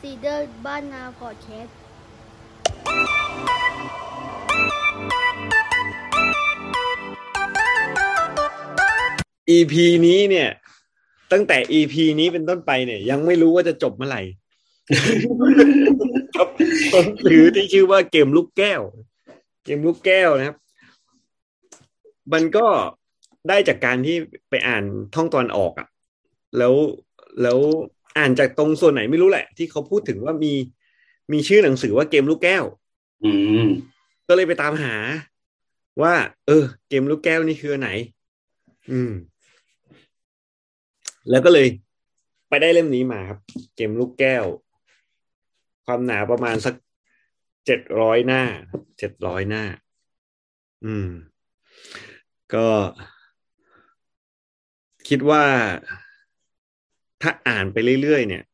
ซีเดอร์บ้านนาพอดแคสต์ EP นี้เนี่ย ตั้งแต่ EP นี้เป็นต้นไปเนี่ย ยังไม่รู้ว่าจะจบเมื่อไหร่ครับถือที่ชื่อว่าเกมลูกแก้ว เกมลูกแก้วนะครับ มันก็ได้จากการที่ไปอ่านท่องตอนออกอะ่ะ แล้วแล้ว อ่านจากตรงส่วนไหนไม่รู้แหละ ที่เขาพูดถึงว่ามีมีชื่อหนังสือว่าเกมลูกแก้ว อืมก็เลยไปตามหา ว่า เออ เกมลูกแก้วนี่คืออันไหน อืม แล้วก็เลยไปได้เล่มนี้มาครับ เกมลูกแก้ว ความหนาประมาณสักเจ็ดร้อยหน้าเจ็ดร้อยหน้า อืม ก็คิดว่า ถ้าอ่านไปเรื่อยๆเนี่ย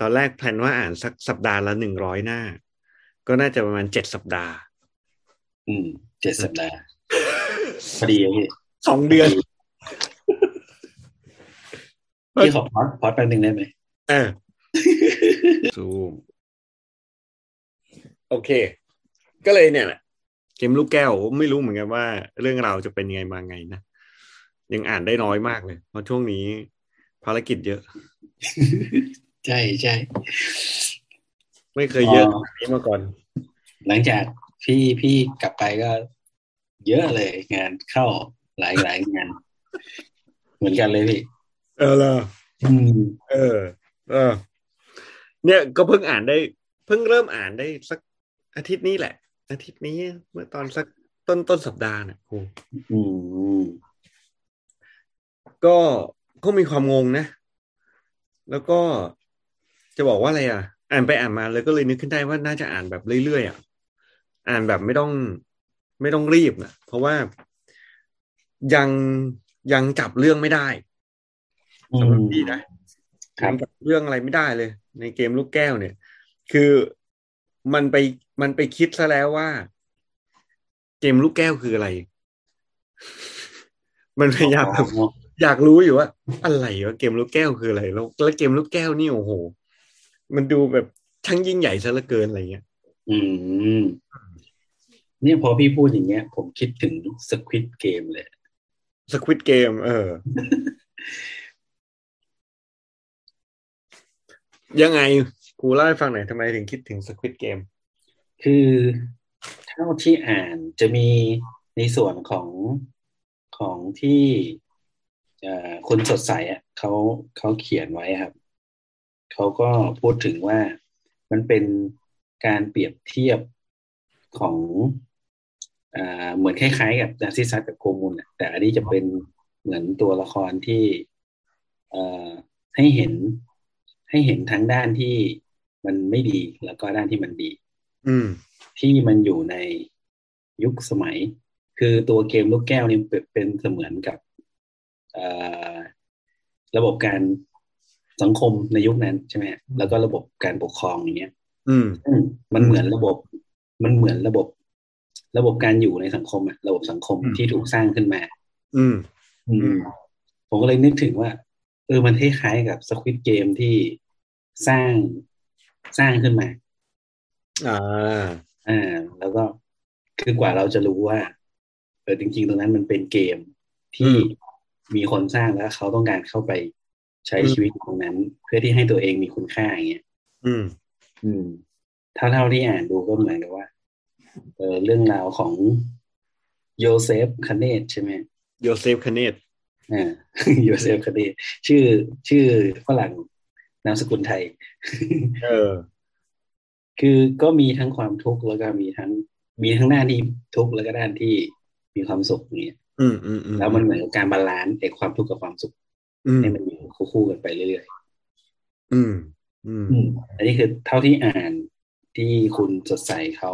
ตอนแรกแพลนว่าอ่านสักสัปดาห์ละหนึ่งร้อยหน้า ก็น่าจะประมาณเจ็ดสัปดาห์ อืมเจ็ดสัปดาห์พอดีอะพี่สองเดือนพี่ขอพอดพอดแป๊บนึงได้ไหมเออซูมโอเค ก็เลยเนี่ยแหละเกมลูกแก้วไม่รู้เหมือนกันว่า เรื่องราวจะเป็นยังไงมาไงนะยังอ่านได้น้อยมากเลย เพราะช่วงนี้ ภารกิจเยอะ ใช่ใช่ไม่เคยเยอะอ๋อแบบนี้มาก่อน หลังจากพี่พี่กลับไปก็เยอะเลยงานเข้าหลายหลายงาน เหมือนกันเลยพี่ เออเหรออืมเออ เออ เนี่ยก็เพิ่งอ่านได้ เพิ่งเริ่มอ่านได้สักอาทิตย์นี้แหละ อาทิตย์นี้เมื่อตอนสักต้นต้นสัปดาห์เนี่ยโอ้อืมก็ ก็มีความงงนะ แล้วก็จะบอกว่าอะไรอะ อ่านไปอ่านมาเลยก็เลยนึกขึ้นได้ว่าน่าจะอ่านแบบเรื่อยๆอะอ่านแบบไม่ต้องไม่ต้องรีบนะเพราะว่ายังยังจับเรื่องไม่ได้อืสำหรับมพี่นะครับยังจับเรื่องอะไรไม่ได้เลย ในเกมลูกแก้วเนี่ย คือมันไปมันไปคิดซะแล้วว่า เกมลูกแก้วคืออะไร มันพยายามแบบ อยากรู้อยู่ว่า อะไรวะเกมลูกแก้วคืออะไรแล้วแล้วเกมลูกแก้วนี่โอ้โห มันดูแบบช่างยิ่งใหญ่ซะเหลือเกินอะไรเงี้ย อืมเนี่ยพอพี่พูดอย่างเงี้ย ผมคิดถึงสควิตเกมเลยสควิตเกมเออ ยังไงครูเล่าให้ฟังหน่อยทำไมถึงคิดถึงสควิตเกมคือเท่าที่อ่านจะมีในส่วนของของที่เอ่อ คนสดใสอะเขาเขาเขียนไว้ครับเขาก็พูดถึงว่ามันเป็นการเปรียบเทียบของอ่าเหมือนคล้ายๆ กับนาซิซัสกับโกมุนอะแต่อันนี้จะเป็นเหมือนตัวละครที่เอ่อให้เห็นให้เห็นทั้งด้านที่มันไม่ดีแล้วก็ด้านที่มันดี อืม ที่มันอยู่ในยุคสมัย คือตัวเกมลูกแก้วนี่เป็นเป็นเสมือนกับเอ่อ ระบบการสังคมในยุคนั้นใช่ไหมฮะแล้วก็ระบบการปกครองอย่างเงี้ย อืมซึ่งมันเหมือนระบบ มันเหมือนระบบ ระบบการอยู่ในสังคมอะระบบสังคมอืมที่ถูกสร้างขึ้นมา อืม อืม ผมก็เลยนึกถึงว่าเออมันคล้ายๆกับสควิตเกมที่สร้างสร้างขึ้นมา อ่า อ่า แล้วก็คือกว่าเราจะรู้ว่าเออจริง ๆ ตรงนั้นมันเป็นเกมที่อื มมีคนสร้างแล้วเขาต้องการเข้าไปใช้อืมชีวิตตรงนั้น เพื่อที่ให้ตัวเองมีคุณค่าอย่างเงี้ยอืม อืมเท่าเท่าที่อ่านดูก็เหมือนกับว่า เออเรื่องราวของโยเซฟคาเนตใช่ไหมโยเซฟคาเนตอ่าโยเซฟคาเนตชื่อชื่อฝรั่งนามสกุลไทย เออ คือก็มีทั้งความทุกข์แล้วก็มีทั้งมีทั้งด้านที่ทุกข์แล้วก็ด้านที่มีความสุขเนี่ย อืมอืมอืมแล้วมันเหมือนกับการ balance ไอ้ความทุกข์กับความสุขอืมให้มันอยู่คู่ๆกันไปเรื่อยอืมอืมๆอืมอันนี้คือเท่าที่อ่านที่คุณสดใสเขา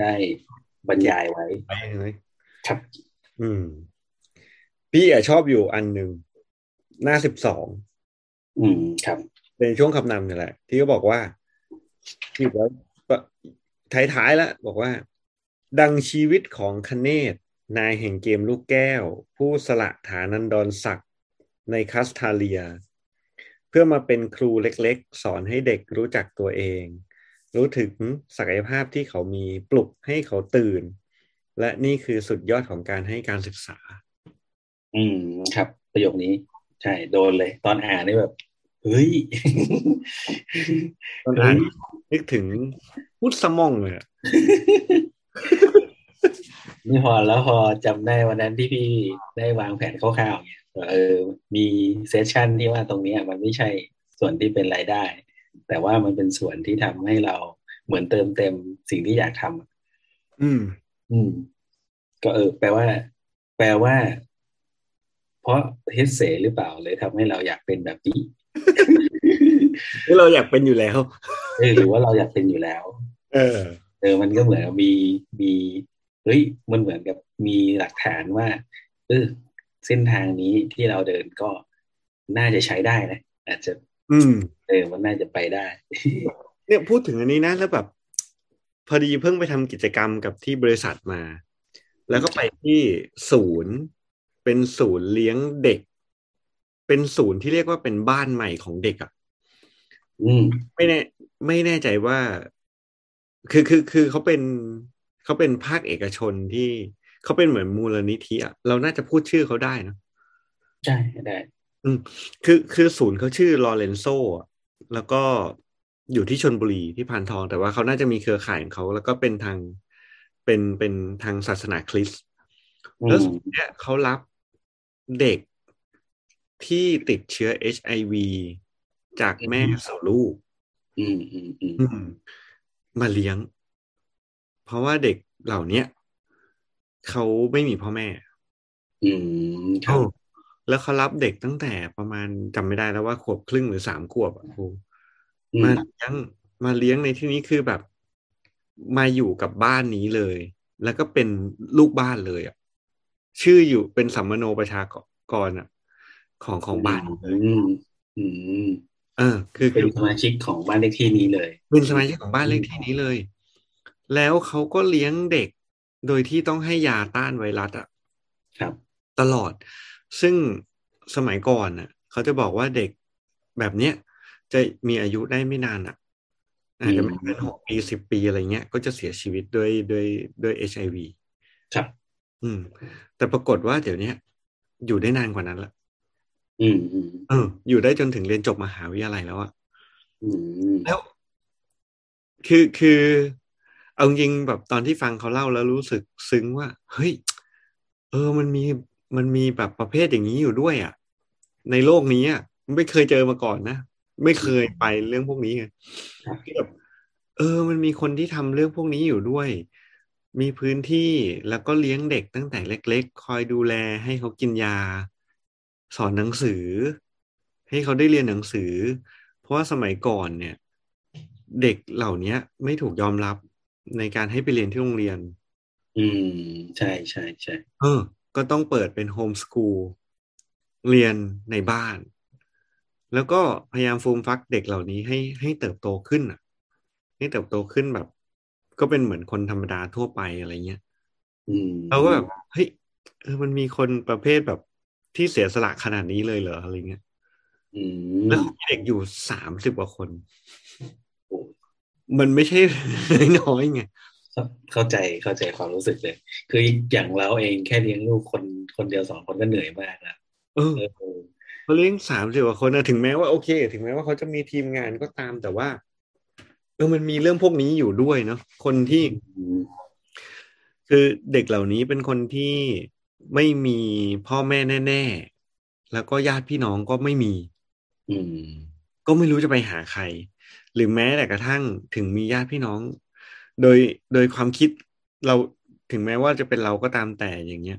ได้บรรยายไว้ไปเลยครับ อืม พี่อะชอบอยู่อันหนึ่งหน้าสิบสองอืมครับ เป็นช่วงคำนำนี่แหละ ที่เขาบอกว่าที่ว่าท้ายๆแล้วบอกว่า ดังชีวิตของคเนต นายแห่งเกมลูกแก้ว ผู้สละฐานันดรศักดิ์ในคัสทาเลียพื่อมาเป็นครูเล็กๆ สอนให้เด็กรู้จักตัวเอง รู้ถึงศักยภาพที่เขามีปลุกให้เขาตื่น และนี่คือสุดยอดของการให้การศึกษา อืมครับ ประโยคนี้ ใช่ โดนเลย ตอนอ่านนี่แบบเฮ้ยตอนอ่านนึกถึงพุทธสมองเลยอะ นี่พอแล้วพอจำได้วันนั้นที่พี่ได้วางแผนคร่าวๆเนี่ยว่าเออมีเซสชันที่ว่าตรงเนี้ยมันไม่ใช่ส่วนที่เป็นรายได้ แต่ว่ามันเป็นส่วนที่ทำให้เราเหมือนเติมเต็มสิ่งที่อยากทำอะอืม อืม ก็เออ แปลว่า แปลว่า เพราะเฮดเสหรือเปล่าเลยทำให้เราอยากเป็นแบบนี้ที่เราอยากเป็นอยู่แล้วเออหรือว่าเราอยากเป็นอยู่แล้ว เออ เออ มันก็เหมือนกับมีมี เฮ้ยมันเหมือนกับมีหลักฐานว่าเออเส้นทางนี้ที่เราเดินก็น่าจะใช้ได้นะอาจจะ อืมเออมันน่าจะไปได้ เนี่ยพูดถึงอันนี้นะแล้วแบบ พอดีเพิ่งไปทำกิจกรรมกับที่บริษัทมา แล้วก็ไปที่ศูนย์เป็นศูนย์เลี้ยงเด็ก เป็นศูนย์ที่เรียกว่าเป็นบ้านใหม่ของเด็กอะ่ะอืมไม่แน่ไม่แน่ใจว่า คือคือคือเขาเป็น เขาเป็นภาคเอกชนที่เขาเป็นเหมือนมูลนิธิอะเราน่าจะพูดชื่อเขาได้นะใช่ได้อืมคือคือศูนย์เขาชื่อลอเรนโซอะแล้วก็อยู่ที่ชนบุรีที่พานทอง แต่ว่าเขาน่าจะมีเครือข่ายของเขา แล้วก็เป็นทางเป็นเป็นทางศาสนาคริสต์อืแล้วมศูนย์เนี่ยเขารับเด็กที่ติดเชื้อ HIV จากแม่สู่ลูก อืมอืมอืมอืมมาเลี้ยง เพราะว่าเด็กเหล่าเนี้ยเขาไม่มีพ่อแม่ อืมครับแล้วเขารับเด็กตั้งแต่ประมาณจำไม่ได้แล้วว่าขวบครึ่งหรือสามขวบอะครูอืมามเลี้ยงมาเลี้ยงในที่นี้คือแบบ มาอยู่กับบ้านนี้เลย แล้วก็เป็นลูกบ้านเลยอะ ชื่ออยู่เป็นสัมมโนประชากรอะ ของของบ้านเลอืยมอืมเออ คือเป็คืนอสมาชิกของบ้านเลขที่นี้เลย เป็นสมาชิกของบ้านเลขที่นี้เลย แล้วเขาก็เลี้ยงเด็กโดยที่ต้องให้ยาต้านไวรัสอะครับ ตลอด ซึ่งสมัยก่อนน่ะ เขาจะบอกว่าเด็กแบบเนี้ยจะมีอายุได้ไม่นานอะอาจจะไม่เกินหกปีสิบปีอะไรเงี้ย ก็จะเสียชีวิตด้วยด้วยด้วยเอชไอวีครับ อืม แต่ปรากฏว่าเดี๋ยวเนี้ยอยู่ได้นานกว่านั้นละอืมอืมเออ อยู่ได้จนถึงเรียนจบมหาวิทยาลัยแล้วอะอืมแล้ว คือคือ เอาจริงๆแบบตอนที่ฟังเขาเล่าแล้วรู้สึกซึ้งว่า เฮ้ย เออมันมีมันมีแบบประเภทอย่างนี้อยู่ด้วยอะ ในโลกนี้อะไม่เคยเจอมาก่อนนะไม่เคยไปเรื่องพวกนี้ไงครับแบบเออ มันมีคนที่ทำเรื่องพวกนี้อยู่ด้วย มีพื้นที่แล้วก็เลี้ยงเด็กตั้งแต่เล็ก ๆ คอยดูแลให้เขากินยา สอนหนังสือ ให้เขาได้เรียนหนังสือ เพราะว่าสมัยก่อนเนี่ย เด็กเหล่านี้ไม่ถูกยอมรับ ในการให้ไปเรียนที่โรงเรียน อืม ใช่ใช่ใช่เออ ก็ต้องเปิดเป็นโฮมสคูลเรียนในบ้าน แล้วก็พยายามฟูมฟักเด็กเหล่านี้ให้ให้เติบโตขึ้นอะ ให้เติบโตขึ้นแบบ ก็เป็นเหมือนคนธรรมดาทั่วไปอะไรเงี้ยอืมเราก็แบบเฮ้ยเออมันมีคนประเภทแบบที่เสียสละขนาดนี้เลยเหรออะไรเงี้ยอืมแล้วมีเด็กอยู่สามสิบกว่าคนโอ้ มันไม่ใช่น้อยๆไงเข้าเข้าใจเข้าใจความรู้สึกเลย คืออย่างเราเองแค่เลี้ยงลูกคนคนเดียวสองคนก็เหนื่อยมากแล้วเออเออเขาเลี้ยงสามสิบกว่าคนนะถึงแม้ว่าโอเค ถึงแม้ว่าเขาจะมีทีมงานก็ตามแต่ว่าเออมันมีเรื่องพวกนี้อยู่ด้วยเนาะคนที่อืมคือเด็กเหล่านี้เป็นคนที่ไม่มีพ่อแม่แน่ ๆ แล้วก็ญาติพี่น้องก็ไม่มี อืม ก็ไม่รู้จะไปหาใคร หรือแม้แต่กระทั่งถึงมีญาติพี่น้อง โดยโดยความคิดเราถึงแม้ว่าจะเป็นเราก็ตามแต่อย่างเงี้ย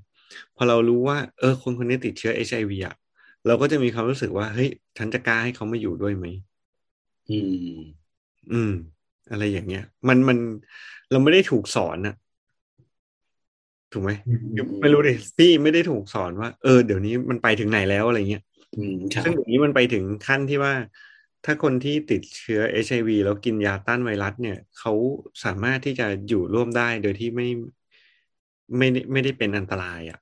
พอเรารู้ว่า เออ คนคนนี้ติดเชื้อเอชไอวีอะเราก็จะมีความรู้สึกว่าเฮ้ยฉันจะกล้าให้เขามาอยู่ด้วยไหมอืม อืม อะไรอย่างเงี้ย มันมันเราไม่ได้ถูกสอนอะถูกไหมไม่รู้ดิพี่ไม่ได้ถูกสอนว่า เออเดี๋ยวนี้มันไปถึงไหนแล้วอะไรเงี้ยอืมครับซึ่งเดี๋ยวนี้มันไปถึงขั้นที่ว่า ถ้าคนที่ติดเชื้อเอชไอวีแล้วกินยาต้านไวรัสเนี่ยเขาสามารถที่จะอยู่ร่วมได้โดยที่ไม่ไม่ได้ไม่ได้เป็นอันตรายอะ่ะ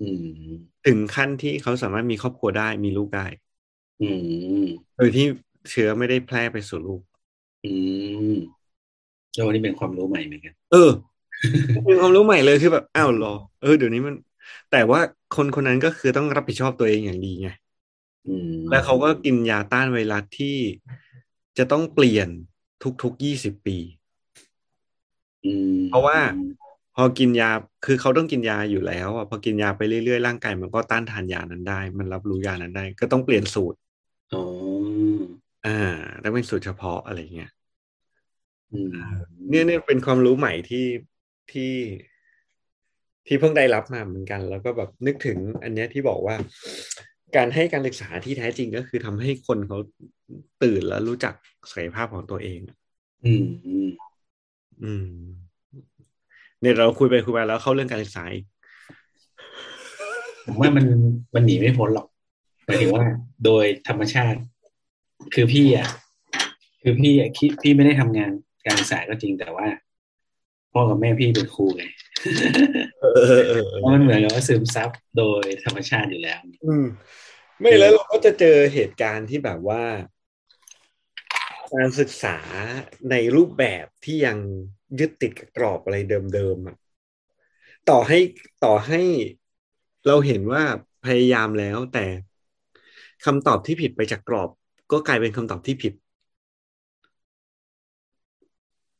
อืมถึงขั้นที่เขาสามารถมีครอบครัวได้มีลูกได้ออืมโดยที่เชื้อไม่ได้แพร่ไปสู่ลูก อืมโอ้นี่เป็นความรู้ใหม่เหมือนกันเออเป็นความรู้ใหม่เลยคือแบบอ้าวเหรอ เออเดี๋ยวนี้มัน แต่ว่าคนคนนั้นก็คือต้องรับผิดชอบตัวเองอย่างดีไงอืม แล้วเขาก็กินยาต้านไวรัสที่จะต้องเปลี่ยนทุกๆยี่สิบปีอืมเพราะว่าพอกินยาคือเขาต้องกินยาอยู่แล้วอะพอกินยาไปเรื่อยๆร่างกายมันก็ต้านทานยานั้นได้ มันรับรู้ยานั้นได้ ก็ต้องเปลี่ยนสูตรอ๋ออ่าแล้วเป็นสูตรเฉพาะอะไรเงี้ยอืมเนี่ยเนี่ยเป็นความรู้ใหม่ที่ที่ที่เพิ่งได้รับมาเหมือนกัน แล้วก็แบบนึกถึง อันเนี้ยที่บอกว่า การให้การศึกษาที่แท้จริงก็คือทำให้คนเขาตื่นแล้วรู้จักศักยภาพของตัวเองอืมอืม อืมเนี่ยเราคุยไปคุยมาแล้วเข้าเรื่องการศึกษาอีกผมว่ามันมันหนีไม่พ้นหรอกหมายถึงว่าโดยธรรมชาติ คือพี่อะ คือพี่อะคิดพี่ไม่ได้ทำงานการศึกษาก็จริงแต่ว่า พ่อกับแม่พี่เป็นครูไง เพราะมันเหมือนกับว่าซึมซับโดยธรรมชาติอยู่แล้ว อืม ไม่แล้วเราก็จะเจอเหตุการณ์ที่แบบว่า การศึกษาในรูปแบบที่ยังยึดติดกับกรอบอะไรเดิมๆอะต่อให้ต่อให้เราเห็นว่าพยายามแล้วแต่คำตอบที่ผิดไปจากกรอบ ก็กลายเป็นคำตอบที่ผิด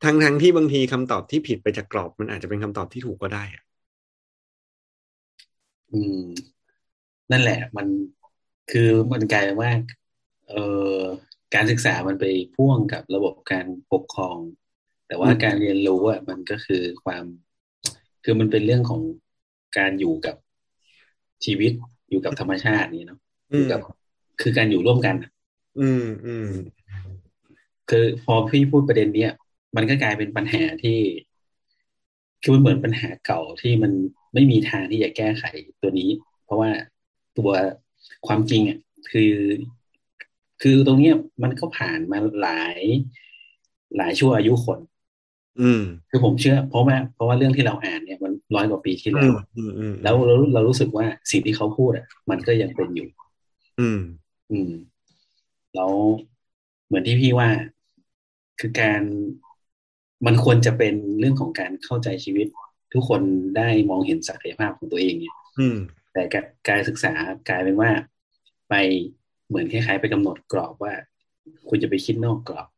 ทั้งทั้งที่บางทีคำตอบที่ผิดไปจากกรอบ มันอาจจะเป็นคำตอบที่ถูกก็ได้อะอืม นั่นแหละ มันคือมันกลายเป็นว่า เอ่อการศึกษามันไปพ่วงกับระบบการปกครอง แต่ว่าการเรียนรู้อะมันก็คือความ คือมันเป็นเรื่องของการอยู่กับชีวิตอยู่กับธรรมชาตินี่เนาะอยู่กับ คือการอยู่ร่วมกันอะอืมอืมคือพอพี่พูดประเด็นเนี้ย มันก็กลายเป็นปัญหาที่คือมันเหมือนปัญหาเก่าที่มันไม่มีทางที่จะแก้ไขตัวนี้ เพราะว่าตัวความจริงอะคือ คือตรงเนี้ยมันก็ผ่านมาหลายหลายชั่วอายุคน อืม คือผมเชื่อ เพราะว่าเพราะว่าเรื่องที่เราอ่านเนี่ยมันร้อยกว่าปีที่อืแล้วมอืมอืมแล้วเราเรารู้สึกว่าสิ่งที่เขาพูดอะ มันก็ยังเป็นอยู่ อืม อืม แล้วเหมือนที่พี่ว่า คือการ มันควรจะเป็นเรื่องของการเข้าใจชีวิต ทุกคนได้มองเห็นศักยภาพของตัวเองเนี่ยอืมแต่การการศึกษากลายเป็นว่า ไปเหมือนคล้ายๆไปกำหนดกรอบว่า คุณจะไปคิดนอกกรอบ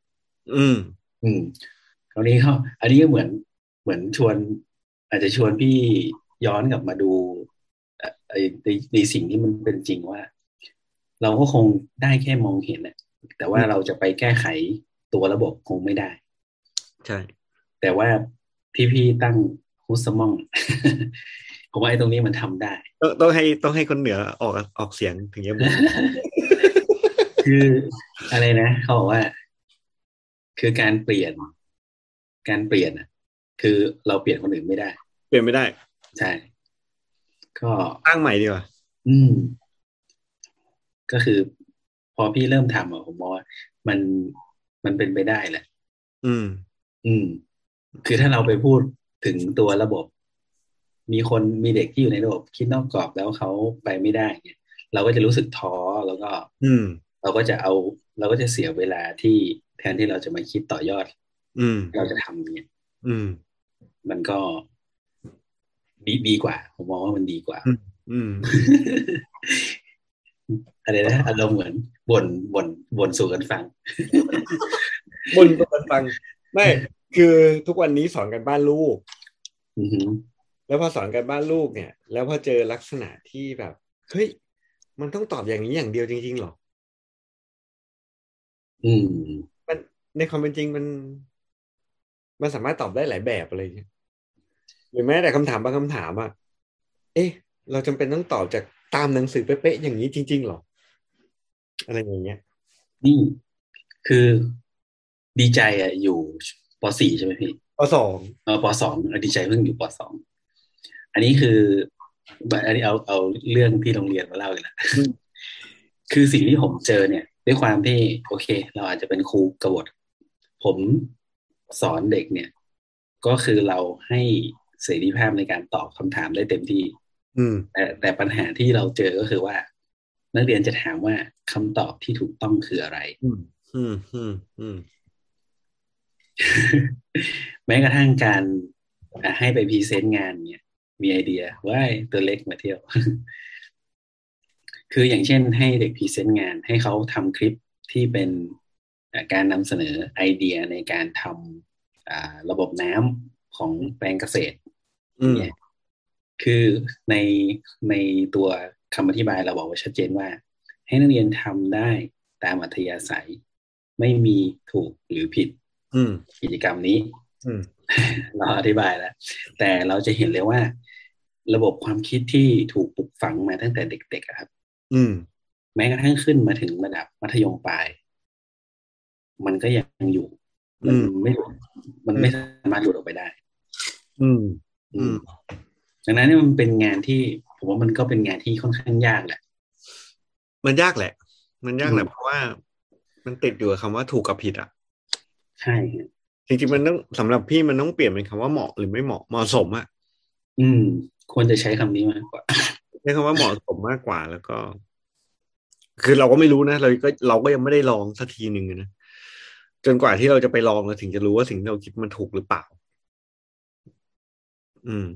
อืม อืมคราวนี้เขาอันนี้ก็เหมือนเหมือนชวน อาจจะชวนพี่ย้อนกลับมาดูเอ่อไอ้ในในสิ่งที่มันเป็นจริงว่า เราก็คงได้แค่มองเห็นแหละแต่ว่าเราจะไปแก้ไขตัวระบบคงไม่ได้ ใช่ แต่ว่าที่พี่ตั้งฮุสมองผมว่าไอ้ตรงนี้มันทำได้ ต้องต้องให้ต้องให้คนเหนือออกออกเสียงถึงจะบอกคืออะไรนะเขาบอกว่า คือการเปลี่ยน การเปลี่ยนอะ คือเราเปลี่ยนคนอื่นไม่ได้ เปลี่ยนไม่ได้ ใช่ ก็ตั้งใหม่ดีกว่าอืม ก็คือ พอพี่เริ่มทำอะผมมองว่ามันมันเป็นไปได้แหละ อืม อืม คือถ้าเราไปพูดถึงตัวระบบ มีคนมีเด็กที่อยู่ในระบบ คิดนอกกรอบแล้วเขาไปไม่ได้เนี่ยเราก็จะรู้สึกท้อแล้วก็ อืม เราก็จะเอา เราก็จะเสียเวลาที่แทนที่เราจะมาคิดต่อยอด อืม เราจะทำเนี่ย อืม มันก็ดีดีกว่า ผมมองว่ามันดีกว่า อืมอะไรนะอารมณ์เหมือนบ่นบ่นบ่นสู่กันฟังบนบนฟัง ไม่คือทุกวันนี้สอนกันบ้านลูกอือหือแล้วพอสอนกันบ้านลูกเนี่ย แล้วพอเจอลักษณะที่แบบเฮ้ยมันต้องตอบอย่างนี้อย่างเดียวจริงๆหรออืม มันในความเป็นจริงมัน มันสามารถตอบได้หลายแบบอะไรอย่างเงี้ยหรือแม้แต่คำถามบางคำถามอะเอ๊ะ เราจำเป็นต้องตอบจากตามหนังสือเป๊ะๆอย่างนี้จริงๆหรอ อะไรอย่างเงี้ย นี่ คือ ดีใจอะอยู่ปสี่ใช่ไหมพี่ข้อสองเออปสองดีใจเพิ่งอยู่ปสองอันนี้คืออันนี้เอาเอาเรื่องที่โรงเรียนมาเล่าเลยนะคือสิ่งที่ผมเจอเนี่ย ด้วยความที่โอเค เราอาจจะเป็นครูกบฏผมสอนเด็กเนี่ย ก็คือเราให้เสรีภาพในการตอบคำถามได้เต็มที่ อืม แต่แต่ปัญหาที่เราเจอก็คือว่า นักเรียนจะถามว่าคำตอบที่ถูกต้องคืออะไร อืมอืมอืมอืม แม้กระทั่งการอะให้ไป present งานเนี่ย มีไอเดียว่าตัวเล็กมาเที่ยว คืออย่างเช่นให้เด็ก present งาน ให้เขาทำคลิปที่เป็นอะการนำเสนอไอเดียในการทำอ่าระบบน้ำของแปลงเกษตรอืมเนี่ยคือในในตัวคำอธิบายเราบอกไว้ชัดเจนว่า ให้นักเรียนทำได้ตามอัธยาศัย ไม่มีถูกหรือผิดอืม กิจกรรมนี้อืมเราอธิบายแล้ว แต่เราจะเห็นเลยว่า ระบบความคิดที่ถูกปลูกฝังมาตั้งแต่เด็กๆอะครับ อืม แม้กระทั่งขึ้นมาถึงระดับมัธยมปลาย มันก็ยังอยู่ มัอืมไม่หลุดมันไม่สามารถหลุดออกไปได้ อืม อือืมมดังนั้นเนี่ยมันเป็นงานที่ ผมว่ามันก็เป็นงานที่ค่อนข้างยากแหละ มันยากแหละ มันยากแหละอืมเพราะว่า มันติดอยู่กับคำว่าถูกกับผิดอะ ใช่ฮะจริงๆมันต้องสำหรับพี่มันต้องเปลี่ยนเป็นคำว่าเหมาะหรือไม่เหมาะเหมาะสมอะอืม ควรจะใช้คำนี้มากกว่าใช้คำว่าเหมาะสมมากกว่าแล้วก็ คือเราก็ไม่รู้นะเราก็เราก็ยังไม่ได้ลองสักทีหนึ่งอะนะจนกว่าที่เราจะไปลองเราถึงจะรู้ว่าสิ่งที่เราคิดมันถูกหรือเปล่า อืม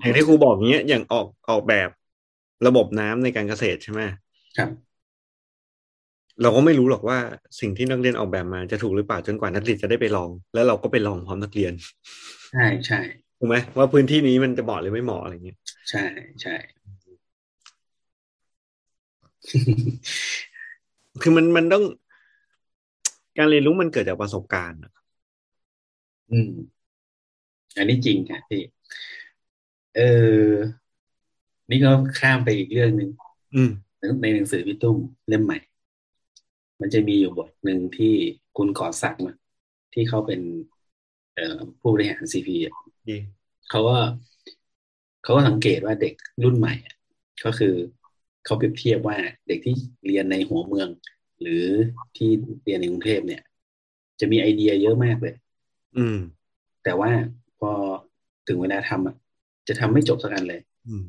อย่างที่ครูบอกเนี้ยอย่างออกออกแบบระบบน้ำในการเกษตรใช่ไหมครับ เราก็ไม่รู้หรอกว่าสิ่งที่นักเรียนออกแบบมาจะถูกหรือเปล่าจนกว่านักเรียนจะได้ไปลอง แล้วเราก็ไปลองพร้อมนักเรียน ใช่ใช่ถูกไหมว่าพื้นที่นี้มันจะเหมาะหรือไม่เหมาะอะไรเงี้ยใช่ใช่คือมันมันต้อง การเรียนรู้มันเกิดจากประสบการณ์อะอืม อันนี้จริงค่ะพี่เออ นี่ก็ข้ามไปอีกเรื่องหนึ่งอืมในหนังสือพี่ตุ้มเล่มใหม่ มันจะมีอยู่บทหนึ่งที่คุณก่อศักดิ์มาที่เขาเป็นเอ่อผู้บริหารซีพีอะดีเขาก็เขาก็สังเกตว่าเด็กรุ่นใหม่อะก็คือเขาเปรียบเทียบว่าเด็กที่เรียนในหัวเมือง หรือที่เรียนในกรุงเทพเนี่ย จะมีไอเดียเยอะมากเลย อืม แต่ว่าพอถึงเวลาทำอะจะทำไม่จบสักอันเลย อืม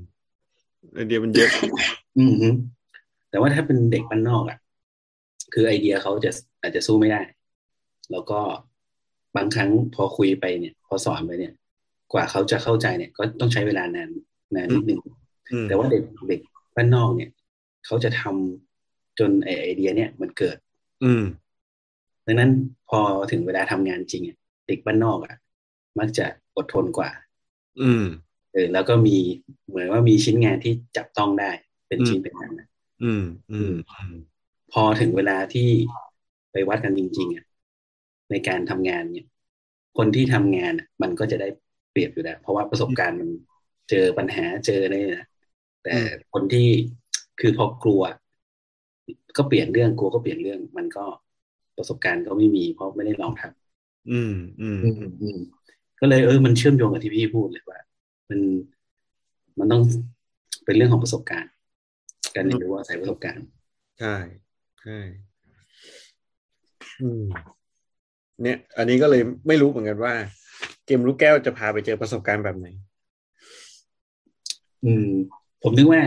ไอเดียมันเยอะ อือฮึแต่ว่าถ้าเป็นเด็กบ้านนอกอะ คือไอเดียเขาจะอาจจะสู้ไม่ได้ แล้วก็บางครั้งพอคุยไปเนี่ย พอสอนไปเนี่ย กว่าเขาจะเข้าใจเนี่ย ก็ต้องใช้เวลานานนานนิดนึงอืมแต่ว่าเด็กเด็กบ้านนอกเนี่ย เขาจะทำจนไอไอเดีย เนี่ยมันเกิด อืมดังนั้นพอถึงเวลาทำงานจริงอะเด็กบ้านนอกอะ มักจะอดทนกว่า อืมเออแล้วก็มีเหมือนว่ามีชิ้นงานที่จับต้องได้เป็นชิ้นเป็นอันนะอืม อืมอืม พอถึงเวลาที่ไปวัดกันจริงๆอะในการทำงานเนี่ย คนที่ทำงานอะมันก็จะได้เปรียบอยู่แล้วเพราะว่าประสบการณ์มันเจอปัญหาเจออะไรเนี่ยนะแต่อืมคนที่คือพอกลัว ก็เปลี่ยนเรื่องกลัวก็เปลี่ยนเรื่อง มันก็ประสบการณ์ก็ไม่มี เพราะไม่ได้ลองทำอืมอืม อืมอืมก็เลยเออมันเชื่อมโยงกับที่พี่พูดเลยว่า มันมันต้องเป็นเรื่องของประสบการณ์ การเรียนรู้อาศัยประสบการณ์ ใช่ ใช่อืมเนี่ย อันนี้ก็เลยไม่รู้เหมือนกันว่า เกมลูกแก้วจะพาไปเจอประสบการณ์แบบไหน อืม ผมนึกว่า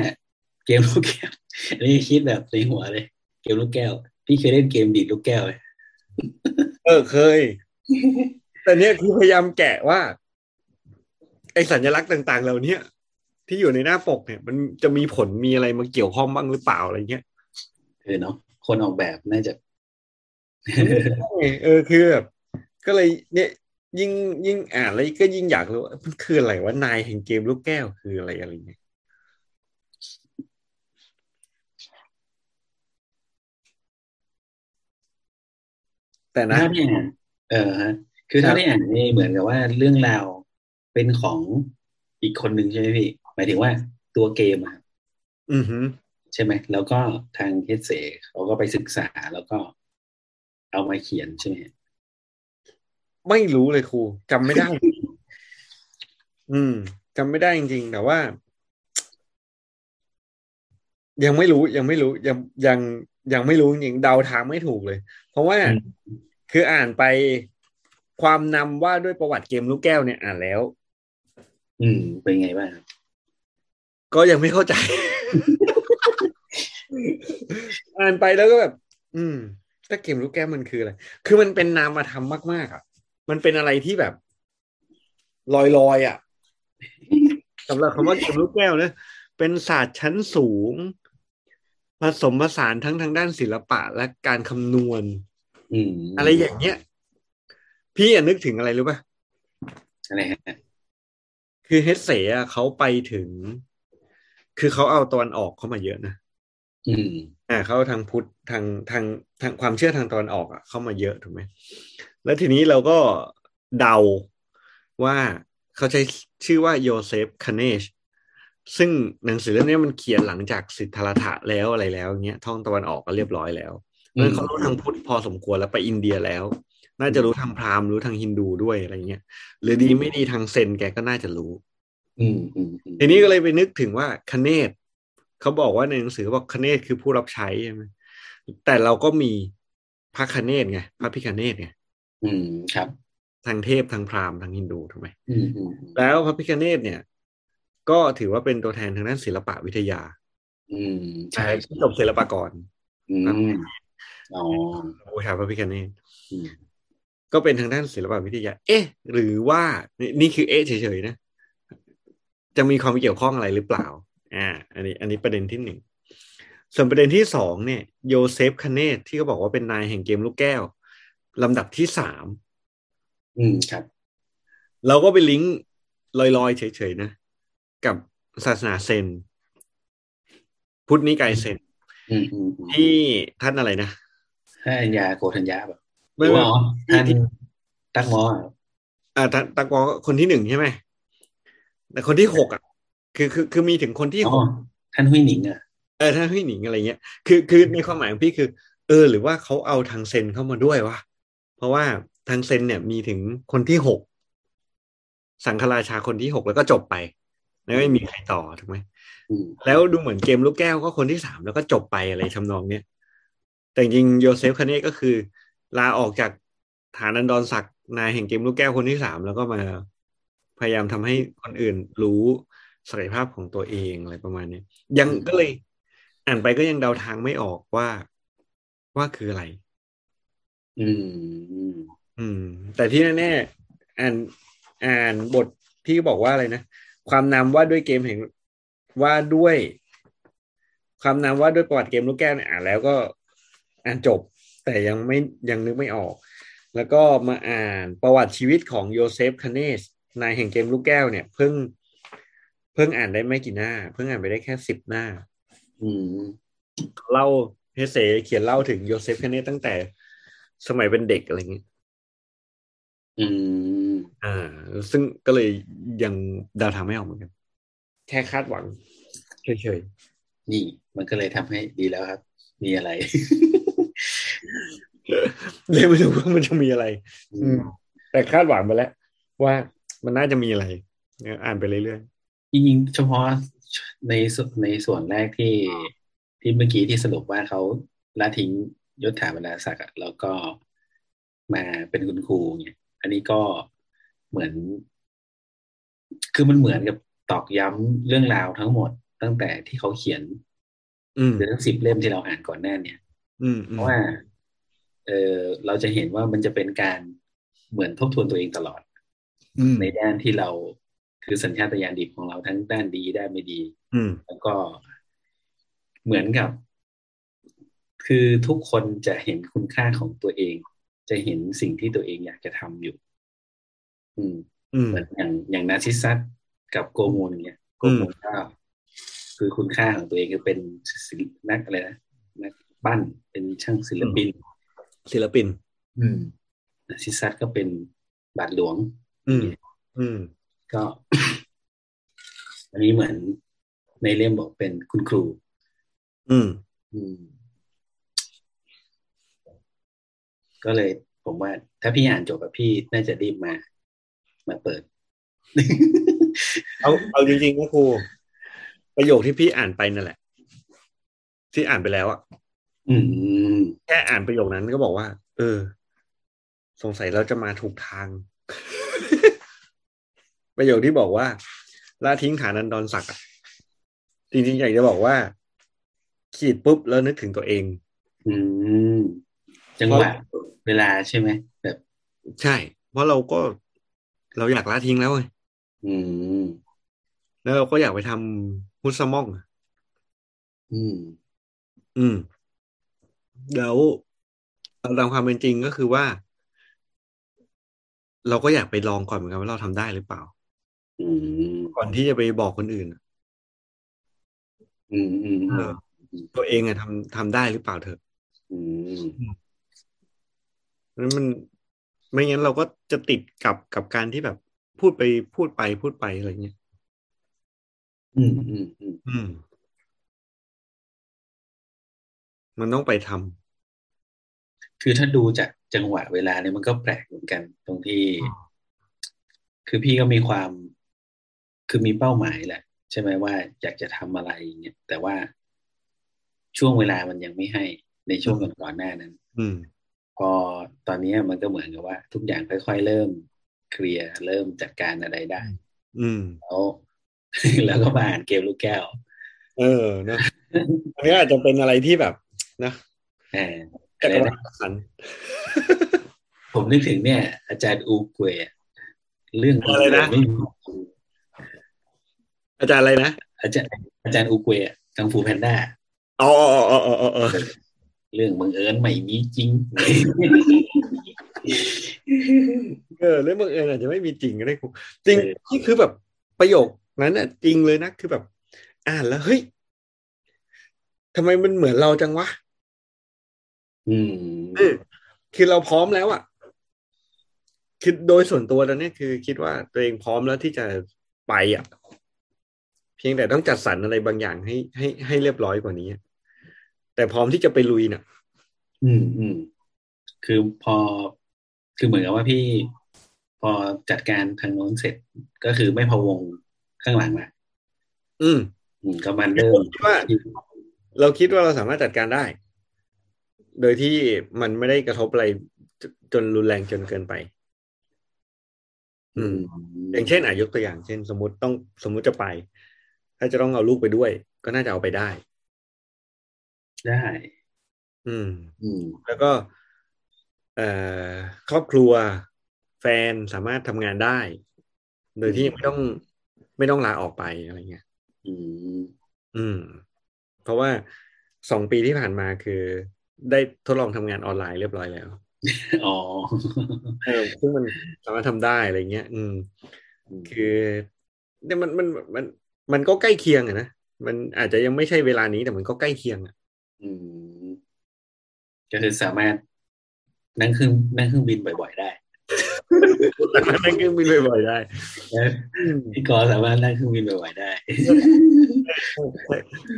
เกมลูกแก้วอันนี้คิดแบบในหัวเลย เกมลูกแก้ว พี่เคยเล่นเกมดีดลูกแก้วไหมเออเคย แต่เนี่ยคือพยายามแกะว่า ไอสัญลักษณ์ต่าง ๆ เหล่าเนี้ยที่อยู่ในหน้าปกเนี่ย มันจะมีผลมีอะไรมาเกี่ยวข้องบ้างหรือเปล่าอะไรเงี้ยเออเนาะ คนออกแบบน่าจะเออคือแบบก็เลยเนี่ยยิ่งยิ่งอ่านแล้วก็ยิ่งอยากรู้ว่ามันคืออะไรว่านายแห่งเกมลูกแก้วคืออะไรอะไรเงี้ยแต่นะถ้าที่อ่านเออฮะคือถ้าได้อ่านนี่เหมือนกับว่าเรื่องราวเป็นของอีกคนหนึ่งใช่ไหมพี่ หมายถึงว่าตัวเกมอะครับอือหือ ใช่ไหมแล้วก็ทางเฮดเซเขาก็ไปศึกษาแล้วก็เอามาเขียนใช่ไหมไม่รู้เลยครูจำไม่ได้ อืมจำไม่ได้จริงๆแต่ว่า ยังไม่รู้ยังไม่รู้ยังยังยังไม่รู้จริงๆเดาทางไม่ถูกเลย เพราะว่าอืมคืออ่านไปความนำว่าด้วยประวัติเกมลูกแก้วเนี่ยอ่านแล้ว อืม เป็นไงบ้างครับก็ยังไม่เข้าใจ อ่านไปแล้วก็แบบ อืมถ้าเกมลูกแก้วมันคืออะไร คือมันเป็นนามธรรมมาก ๆ อะ มันเป็นอะไรที่แบบ ลอยๆอะสำหรับคำว่าเกมลูกแก้วนะเป็นศาสตร์ชั้นสูง ผสมผสานทั้งทางด้านศิลปะและการคำนวณอืมอะไรอย่างเงี้ย พี่อะนึกถึงอะไรรู้ป่ะอะไรฮะคือเฮดเซอะเขาไปถึง คือเขาเอาตะวันออกเข้ามาเยอะนะ อืมอ่าเขาเอาทางพุทธทางทางทางความเชื่อทางตะวันออกอะเข้ามาเยอะถูกไหมแล้วทีนี้เราก็เดาว่าเขาใช้ชื่อว่าโยเซฟคาเนชซึ่งหนังสือเล่มนี้มันเขียนหลังจากสิทธาถะแล้วอะไรแล้วเงี้ยท่องตะวันออกก็เรียบร้อยแล้วอืมนั้นเขารู้ทางพุทธพอสมควรแล้วไปอินเดียแล้ว น่าจะรู้ทางพราหมณ์รู้ทางฮินดูด้วยอะไรเงี้ยหรือดีไม่ดีทางเซนแกก็น่าจะรู้ อืมอืมอืมทีนี้ก็เลยไปนึกถึงว่าคเนศ เขาบอกว่าในหนังสือบอกคเนศคือผู้รับใช้ใช่ไหมแต่เราก็มีพระคเนศไงพระพิคเนศไงอืมครับทางเทพทางพราหมณ์ทางฮินดูถูกไหมอืมอืมแล้วพระพิคเนศเนี่ย ก็ถือว่าเป็นตัวแทนทางด้านศิลปะวิทยา อืมใช่ใช่จบศิลปากรอืมอ๋อบูชาพระพิคเนศอืมก็เป็นทางด้านศิลปวิทยา เอ๊ะ หรือว่านี่นี่คือเอ๊ะเฉยๆนะ จะมีความเกี่ยวข้องอะไรหรือเปล่า อ่าอันนี้อันนี้ประเด็นที่หนึ่งส่วนประเด็นที่สองเนี่ยโยเซฟคาเนตที่เขาบอกว่าเป็นนายแห่งเกมลูกแก้วลำดับที่สามอืมครับ เราก็ไปลิงก์ลอยๆ เฉยๆนะ กับศาสนาเซน พุทธนิกายเซนอืมอืมอืมที่ท่านอะไรนะให้อัญญาโกธัญญาแบบหไม่รือไม่ว่าอ๋อท่านตั้งหมออะอ่าตะตะกอคนที่หนึ่งใช่ไหมแต่คนที่หกอะ คือคือคือมีถึงคนที่อ๋หอกท่านหุยหนิงอะเออถ้าพี่หนิงอะไรเงี้ยคือคือในความหมายของพี่คือ เออ หรือว่าเขาเอาทางเซนเข้ามาด้วยวะเพราะว่าทางเซนเนี่ยมีถึงคนที่หกสังฆราชาคนที่หกแล้วก็จบไป แล้วไม่มีใครต่อถูกไหมอืมแล้วดูเหมือนเกมลูกแก้วก็คนที่สามแล้วก็จบไปอะไรทำนองเนี้ยแต่จริงๆโยเซฟคาเน่ก็คือ ลาออกจากฐานันดรศักดิ์นายแห่งเกมลูกแก้วคนที่สามแล้วก็มาพยายามทำให้คนอื่นรู้ ศักยภาพของตัวเองอะไรประมาณเนี้ยยังก็เลย อ่านไปก็ยังเดาทางไม่ออกว่าว่าคืออะไร อืม อืม แต่ที่แน่ๆอ่านอ่านบทที่บอกว่าอะไรนะความนำว่าด้วยเกมแห่งว่าด้วย ความนำว่าด้วยประวัติเกมลูกแก้วเนี่ยอ่านแล้วก็อ่านจบ แต่ยังไม่ยังนึกไม่ออก แล้วก็มาอ่านประวัติชีวิตของโยเซฟคาเนสนายแห่งเกมลูกแก้วเนี่ย เพิ่งเพิ่งอ่านได้ไม่กี่หน้า เพิ่งอ่านไปได้แค่สิบหน้า อืมเล่าเฮเซเขียนเล่าถึงโยเซฟคาเนสตั้งแต่สมัยเป็นเด็กอะไรเงี้ยอืม อ่า ซึ่งก็เลยยังเดาทางไม่ออกเหมือนกันแค่คาดหวังเฉยนี่ มันก็เลยทำให้ดีแล้วครับ มีอะไรๆเลยไม่รู้ว่ามันจะมีอะไร อืม แต่คาดหวังไปแล้ว ว่ามันน่าจะมีอะไรเนี่ยอ่านไปเรื่อย จริงๆเฉพาะในส่วนในส่วนแรกที่ที่เมื่อกี้ที่สรุปว่าเขาละทิ้งยศถาบรรดาศักดิ์อะแล้วก็มาเป็นคุณครูเนี่ยอันนี้ก็เหมือน คือมันเหมือนกับตอกย้ำเรื่องราวทั้งหมดตั้งแต่ที่เขาเขียนๆอืมหรือทั้งสิบเล่มที่เราอ่านก่อนหน้าเนี่ยอืมอืเพมราะว่า เออเราจะเห็นว่ามันจะเป็นการเหมือนทบทวนตัวเองตลอดอืมในด้านที่เรา คือสัญชาตญาณดิบของเราทั้งด้านดีด้านไม่ดี อืมแล้วก็เหมือนกับ คือทุกคนจะเห็นคุณค่าของตัวเอง จะเห็นสิ่งที่ตัวเองอยากจะทำอยู่อืมอืมเหมือนอย่างอย่างนาซิสซัสกับโกลด์มุนด์เนี่ยโกลด์มุนด์ก็คือคุณค่าของตัวเองคือเป็นศิลป์นักอะไรนะนักปั้นเป็นช่างศิลปิน ศิลปิน อืมนาซิสซัสก็เป็นบาทหลวง อืม อืม ก็ อันนี้เหมือนในเล่มบอกเป็นคุณครู อืม อืม ก็เลยผมว่า ถ้าพี่อ่านจบกับพี่น่าจะรีบมา มาเปิด เอาเอาจริงๆนะครู ประโยคที่พี่อ่านไปนั่นแหละ ที่อ่านไปแล้วอะอืม แค่อ่านประโยคนั้นก็บอกว่า เออ สงสัยเราจะมาถูกทาง ประโยคที่บอกว่าละทิ้งฐานันดรศักดิ์อะจริงๆอยากจะบอกว่า ขีดปุ๊บแล้วนึกถึงตัวเอง อืมจังหวะเวลาใช่ไหมแบบ ใช่ เพราะเราก็เราอยากละทิ้งแล้วไงอืม แล้วเราก็อยากไปทำฮุสมองอะอืม อืมแล้วเอาตามความเป็นจริงก็คือว่า เราก็อยากไปลองก่อนเหมือนกันว่าเราทำได้หรือเปล่าอืม ก่อนที่จะไปบอกคนอื่นอะอืมอืมเออตัวเองอะทำทำได้หรือเปล่าเถอะอืมนั้นมันไม่งั้นเราก็จะติดกับกับการที่แบบ พูดไปพูดไปพูดไปอะไรเงี้ย อืมอืมอืมอืมมันต้องไปทำคือถ้าดูจากจังหวะเวลาเนี่ยมันก็แปลกเหมือนกัน ตรงที่ คือพี่ก็มีความ คือมีเป้าหมายแหละ ใช่ไหมว่าอยากจะทำอะไรอย่างเนี่ยแต่ว่าช่วงเวลามันยังไม่ให้ในช่วงก่อนๆหน้านั้น อืมพอตอนนี้มันก็เหมือนกับว่า ทุกอย่างค่อยๆเริ่มเคลียร์เริ่มจัดการอะไรได้ อืมแล้วแล้วก็มาอ่านเกมลูกแก้ว เออเนอะอันนี้อาจจะเป็นอะไรที่แบบนะอ่าจักรวาลสันผมนึกถึงเนี่ย อาจารย์อูเกวเรื่องอะไรนะไม่มี อาจารย์อะไรนะ อาจารย์อาจารย์อูเกวกังฟูแพนด้าอ๋ออ๋ออ๋ออ๋ออ๋อเรื่องบังเอิญไม่มีจริงเออเรื่องบังเอิญอาจจะไม่มีจริงก็ได้ครูจริงเออนี่คือแบบประโยคนั้นน่ะจริงเลยนะคือแบบ อ่านแล้วเฮ้ยทำไมมันเหมือนเราจังวะ อืมเออคือเราพร้อมแล้วอะ คือโดยส่วนตัวตอนนี้คือคิดว่าตัวเองพร้อมแล้วที่จะไปอะ เพียงแต่ต้องจัดสรรอะไรบางอย่างให้ให้ให้เรียบร้อยกว่านี้ แต่พร้อมที่จะไปลุยน่ะ อืมอืมคือพอคือเหมือนกับว่าพี่พอจัดการทางโน้นเสร็จก็คือไม่พะวงข้างหลังละอืมอืมก็มันเริ่มคิดว่า เราคิดว่าเราสามารถจัดการได้ โดยที่มันไม่ได้กระทบอะไรจจนรุนแรงจนเกินไป อืม อย่างเช่นอะยกตัวอย่างเช่น สมมติต้องสมมุติจะไป ถ้าจะต้องเอาลูกไปด้วย ก็น่าจะเอาไปได้ ได้ อืม อืม แล้วก็เอ่อครอบครัว แฟนสามารถทำงานได้ โดยที่ไม่ต้องไม่ต้องลาออกไปอะไรเงี้ย อืม อืม เพราะว่าสองปีที่ผ่านมาคือ ได้ทดลองทำงานออนไลน์เรียบร้อยแล้ว อ๋อ เออซึ่งมันสามารถทำได้อะไรเงี้ย อืม คือเนี่ยมันมันมัน มันก็ใกล้เคียงอะนะมันอาจจะยังไม่ใช่เวลานี้แต่มันก็ใกล้เคียงอะอืม ก็คือสามารถนั่งเครื่องนั่งเครื่องบินบ่อย ๆ ได้สามารถนั่งเครื่องบินบ่อยๆได้อืมพี่กอสามารถนั่งเครื่องบินบ่อยๆได้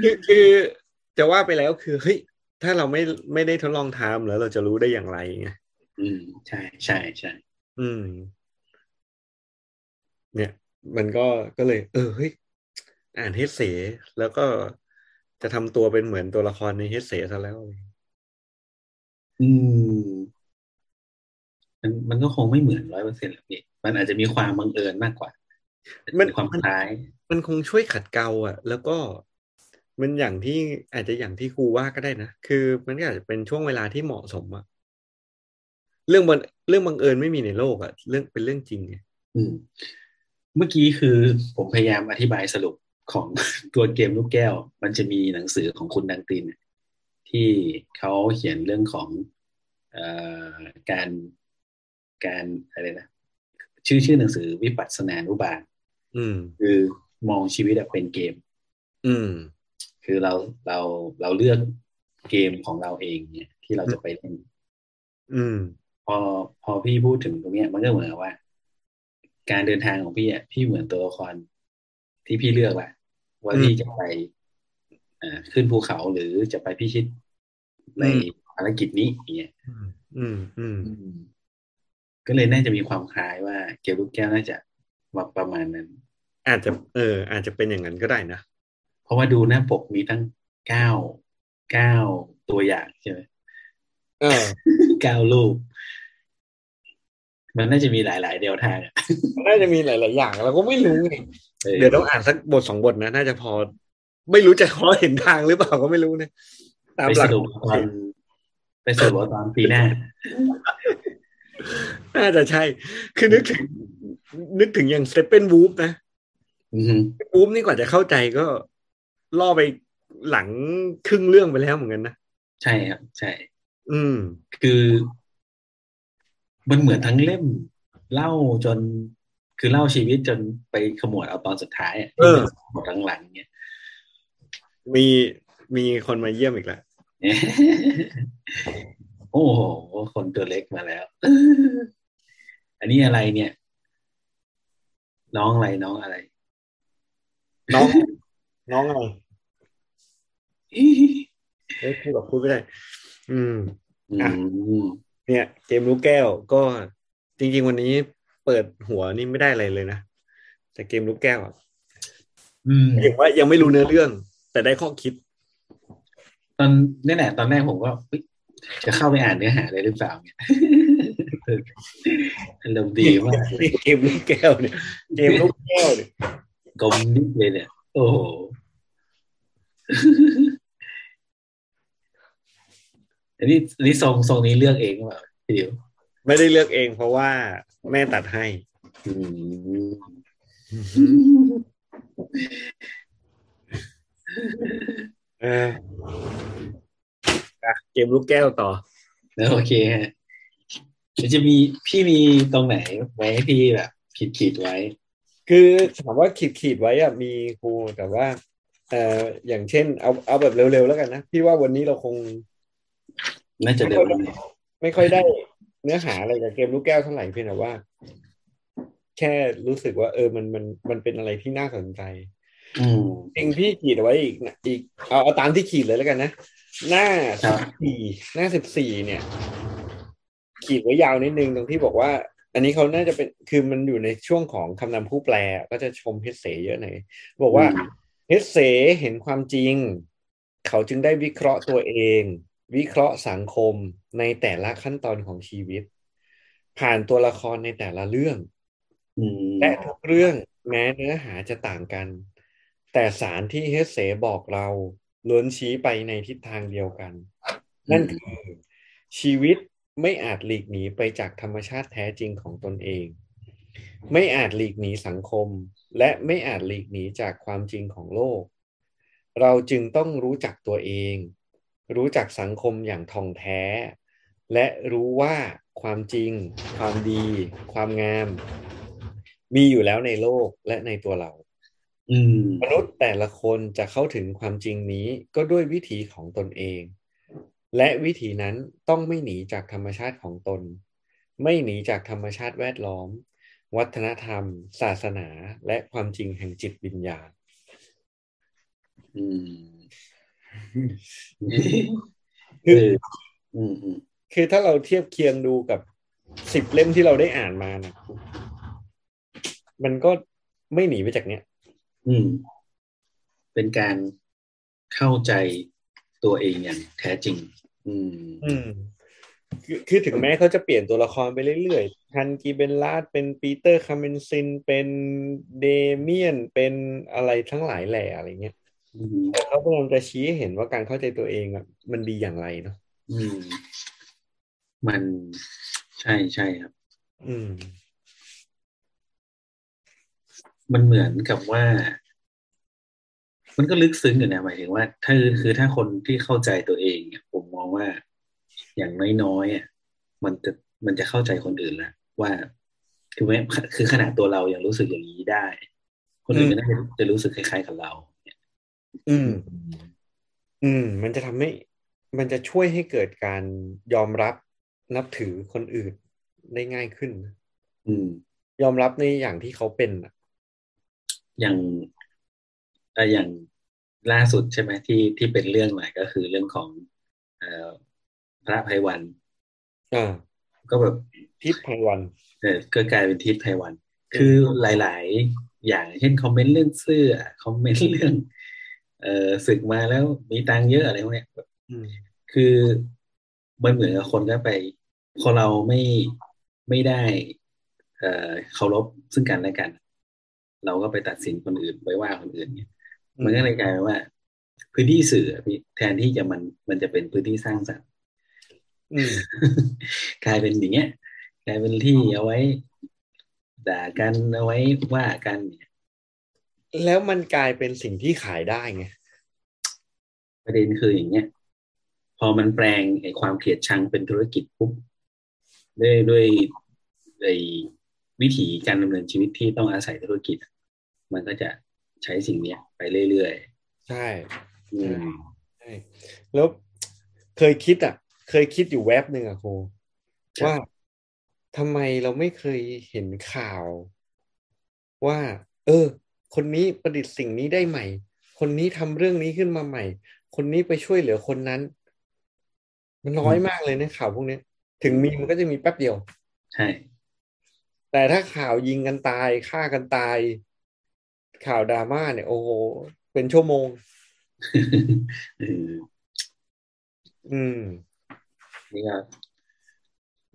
คือคือจะว่าไปแล้วคือเฮ้ยถ้าเราไม่ไม่ได้ทดลองทำแล้วเราจะรู้ได้อย่างไรไงอืม ใช่ใช่ใช่อืม เนี่ย มันก็ก็เลย เออเฮ้ย อ่านเฮดเสแล้วก็จะทำตัวเป็นเหมือนตัวละครในเฮดเสซะแล้ว อืม มันมันก็คงไม่เหมือนร้อยเปอร์เซ็นต์หรอกพี่มันอาจจะมีความบังเอิญมากกว่า มันความคล้าย มันคงช่วยขัดเกลาอะ แล้วก็มันอย่างที่อาจจะอย่างที่ครูว่าก็ได้นะ คือมันก็อาจจะเป็นช่วงเวลาที่เหมาะสมอะเรื่องบังเรื่องบังเอิญไม่มีในโลกอะเรื่องเป็นเรื่องจริงไงอืมเมื่อกี้คือผมพยายามอธิบายสรุป ของตัวเกมลูกแก้ว มันจะมีหนังสือของคุณดังตินเนี่ยที่เขาเขียนเรื่องของเอ่อการการอะไรนะชื่อชื่อหนังสือวิปัสสนานุบาลอืมคือมองชีวิตอะเป็นเกม อืม คือเราเราเราเลือกเกมของเราเองเนี่ย ที่เราจะไปเล่นอืม พอพอพี่พูดถึงตรงเนี้ย มันก็เหมือนกับว่า การเดินทางของพี่อะพี่เหมือนตัวละครที่พี่เลือกแหละ ว่าอืมพี่จะไปอ่าขึ้นภูเขาหรือจะไปพิชิตในอืมภารกิจนี้อย่างเงี้ยอืมอืมอืมก็เลยน่าจะมีความคล้ายว่าเกมลูกแก้วน่าจะมาประมาณนั้น อาจจะ เออ อาจจะเป็นอย่างนั้นก็ได้นะ เพราะว่าดูหน้าปกมีตั้งเก้าเก้าตัวอย่างใช่ไหมเออเก้ารูป มันน่าจะมีหลาย ๆ เดียวทางอะน่าจะมีหลาย ๆ อย่างเราก็ไม่รู้ไง เออเดี๋ยวต้องอ่านสักบทสองบทนะน่าจะพอ ไม่รู้จะขอเห็นทางหรือเปล่าก็ไม่รู้นะตามไปหสลักรุปตอนไปสรุปตอนปีหน้าน่าจะใช่ คือนึกถึง นึกถึงอย่างสเตปเปนวูฟนะอือฮึวูฟนี่กว่าจะเข้าใจก็ล่อไปหลังครึ่งเรื่องไปแล้วเหมือนกันนะ ใช่ครับ ใช่ อืม คือ มันเหมือนทั้งเล่ม เล่าจน คือเล่าชีวิตจนไปขมวดเอาตอนสุดท้ายอะเออที่เป็นบทหลังๆเนี่ยมีมีคนมาเยี่ยมอีกแล้วโอ้โห คนตัวเล็กมาแล้ว อันนี้อะไรเนี่ย น้องอะไรน้องอะไร น้อง น้องอะไรเอ้ยพูดแบบพูดไม่ได้ อืม อือะมเนี่ย เกมลูกแก้วก็จริง ๆ วันนี้ เปิดหัวนี่ไม่ได้อะไรเลยนะแต่เกมลูกแก้วอะอืมเห็นว่ายังไม่รู้เนื้อเรื่อง แต่ได้ข้อคิด ตอนนี่แหละตอนแรกผมก็เฮ้ยจะเข้าไปอ่านเนื้อหาเลยหรือเปล่าเนี่ยอารมณ์ดีมากเลยเกมลูกแก้วเนี่ยเกมลูกแก้วเนี่ยกลมนิดเลยเนี่ย โอ้โหอันนี้อันนี้ทรงทรงนี้เลือกเองหรือเปล่าพี่ดิวไม่ได้เลือกเองเพราะว่า แม่ตัดให้อืมเอออะเกมลูกแก้วต่อแล้วโอเคฮะเดี๋ยวจะมีพี่มีตรงไหนไว้ให้พี่แบบขีดขีดไว้ คือถามว่าขีดขีดไว้อะมีครูแต่ว่าเอ่ออย่างเช่น เอาเอาแบบเร็วๆแล้วกันนะ พี่ว่าวันนี้เราคง น่าจะเร็วนี้ไม่ค่อยได้ เนื้อหาอะไรกับเกมลูกแก้วเท่าไหร่เพียงแต่ว่า แค่รู้สึกว่า เออมันมันมันเป็นอะไรที่น่าสนใจอืมจริงพี่ขีดเอาไว้อีกนะอีกเอาเอาตามที่ขีดเลยแล้วกันนะหน้าครัสิบบสี่หน้าสิบสี่เนี่ย ขีดไว้ยาวนิดนึงตรงที่บอกว่า อันนี้เขาน่าจะเป็นคือมันอยู่ในช่วงของคำนำผู้แปลก็จะชมเฮดเสเยอะหน่อยบอกว่าเฮดเสเห็นความจริง เขาจึงได้วิเคราะห์ตัวเอง วิเคราะห์สังคมในแต่ละขั้นตอนของชีวิต ผ่านตัวละครในแต่ละเรื่องอืมและทุกเรื่องแม้เนื้อหาจะต่างกัน แต่สารที่เฮดเสบอกเราล้วนชี้ไปในทิศทางเดียวกัน นั่นคือ ชีวิตไม่อาจหลีกหนีไปจากธรรมชาติแท้จริงของตนเอง ไม่อาจหลีกหนีสังคม และไม่อาจหลีกหนีจากความจริงของโลก เราจึงต้องรู้จักตัวเอง รู้จักสังคมอย่างท่องแท้ และรู้ว่าความจริง ความดี ความงาม มีอยู่แล้วในโลกและในตัวเราอืมมนุษย์แต่ละคนจะเข้าถึงความจริงนี้ก็ด้วยวิถีของตนเอง และวิถีนั้นต้องไม่หนีจากธรรมชาติของตน ไม่หนีจากธรรมชาติแวดล้อม วัฒนธรรม ศาสนาและความจริงแห่งจิตวิญญาณ อืม คืคือออืมอืมคือถ้าเราเทียบเคียงดูกับสิบเล่มที่เราได้อ่านมานะมันก็ไม่หนีไปจากเนี้ย อืม เป็นการเข้าใจตัวเองอย่างแท้จริง อืม อืม คือคือถึงแม้เขาจะเปลี่ยนตัวละครไปเรื่อยๆฮันส์ กีเบนราธเป็นปีเตอร์คาเมนซิน เป็นเดเมียน เป็นอะไรทั้งหลายแหล่อะไรเงี้ย อืมแต่เขาพยายามจะชี้ให้เห็นว่าการเข้าใจตัวเองอะมันดีอย่างไรเนาะอืม มันใช่ใช่ครับ อืม มันเหมือนกับว่า มันก็ลึกซึ้งอยู่นะหมายถึงว่า ถ้าคือถ้าคนที่เข้าใจตัวเองเนี่ยผมมองว่า อย่างน้อยๆอะมันจะมันจะเข้าใจคนอื่นแล้วว่าคือแม้คือขนาดตัวเรายังรู้สึกอย่างนี้ได้ คนอื่นก็น่าจะจะรู้สึกคล้ายๆกับเราเนี่ย อืม อืม มันจะทำให้ มันจะช่วยให้เกิดการยอมรับนับถือคนอื่นได้ง่ายขึ้น อืม ยอมรับในอย่างที่เขาเป็นอะ อย่างเอ่ออย่างล่าสุดใช่ไหมที่ที่เป็นเรื่องใหม่ก็คือเรื่องของเอ่อพระไพวันอ่าก็แบบทิพย์ไพวันเออก็กลายเป็นทิศไพวัน คือหลาย ๆ อย่างเช่นคอมเมนต์เรื่องเสื้อคอมเมนต์เรื่อง เอ่อศึกมาแล้วมีตังค์เยอะอะไรพวกเนี้ยอืมคือมันเหมือนกับคนก็ไป พอเราไม่ไม่ได้ เอ่อเคารพซึ่งกันและกัน เราก็ไปตัดสินคนอื่นไปว่าคนอื่นเนี่ยมันก็เลยกลายเป็นว่า พื้นที่สื่ออะพี่แทนที่จะมันมันจะเป็นพื้นที่สร้างสรรค์อืมกลายเป็นอย่างเงี้ยกลายเป็นที่เอาไว้ด่ากันเอาไว้ว่ากันเนี่ย แล้วมันกลายเป็นสิ่งที่ขายได้ไงประเด็นคืออย่างเงี้ย พอมันแปลงไอ้ความเกลียดชังเป็นธุรกิจปุ๊บด้วยด้วยไอ้วิถีการดำเนินชีวิตที่ต้องอาศัยธุรกิจอะมันก็จะใช้สิ่งเนี้ยไปเรื่อยใช่ๆอืมใช่แล้วเคยคิดอะ เคยคิดอยู่แวบหนึ่งอะครูครับว่าทำไมเราไม่เคยเห็นข่าว ว่า เออ คนนี้ประดิษฐ์สิ่งนี้ได้ใหม่ คนนี้ทำเรื่องนี้ขึ้นมาใหม่ คนนี้ไปช่วยเหลือคนนั้น มันน้อยมากเลยนะข่าวพวกเนี้ยถึงมีมันก็จะมีแป๊บเดียว ใช่ แต่ถ้าข่าวยิงกันตายฆ่ากันตาย ข่าวดราม่าเนี่ย โอ้โห เป็นชั่วโมงเอออืมนี่ก็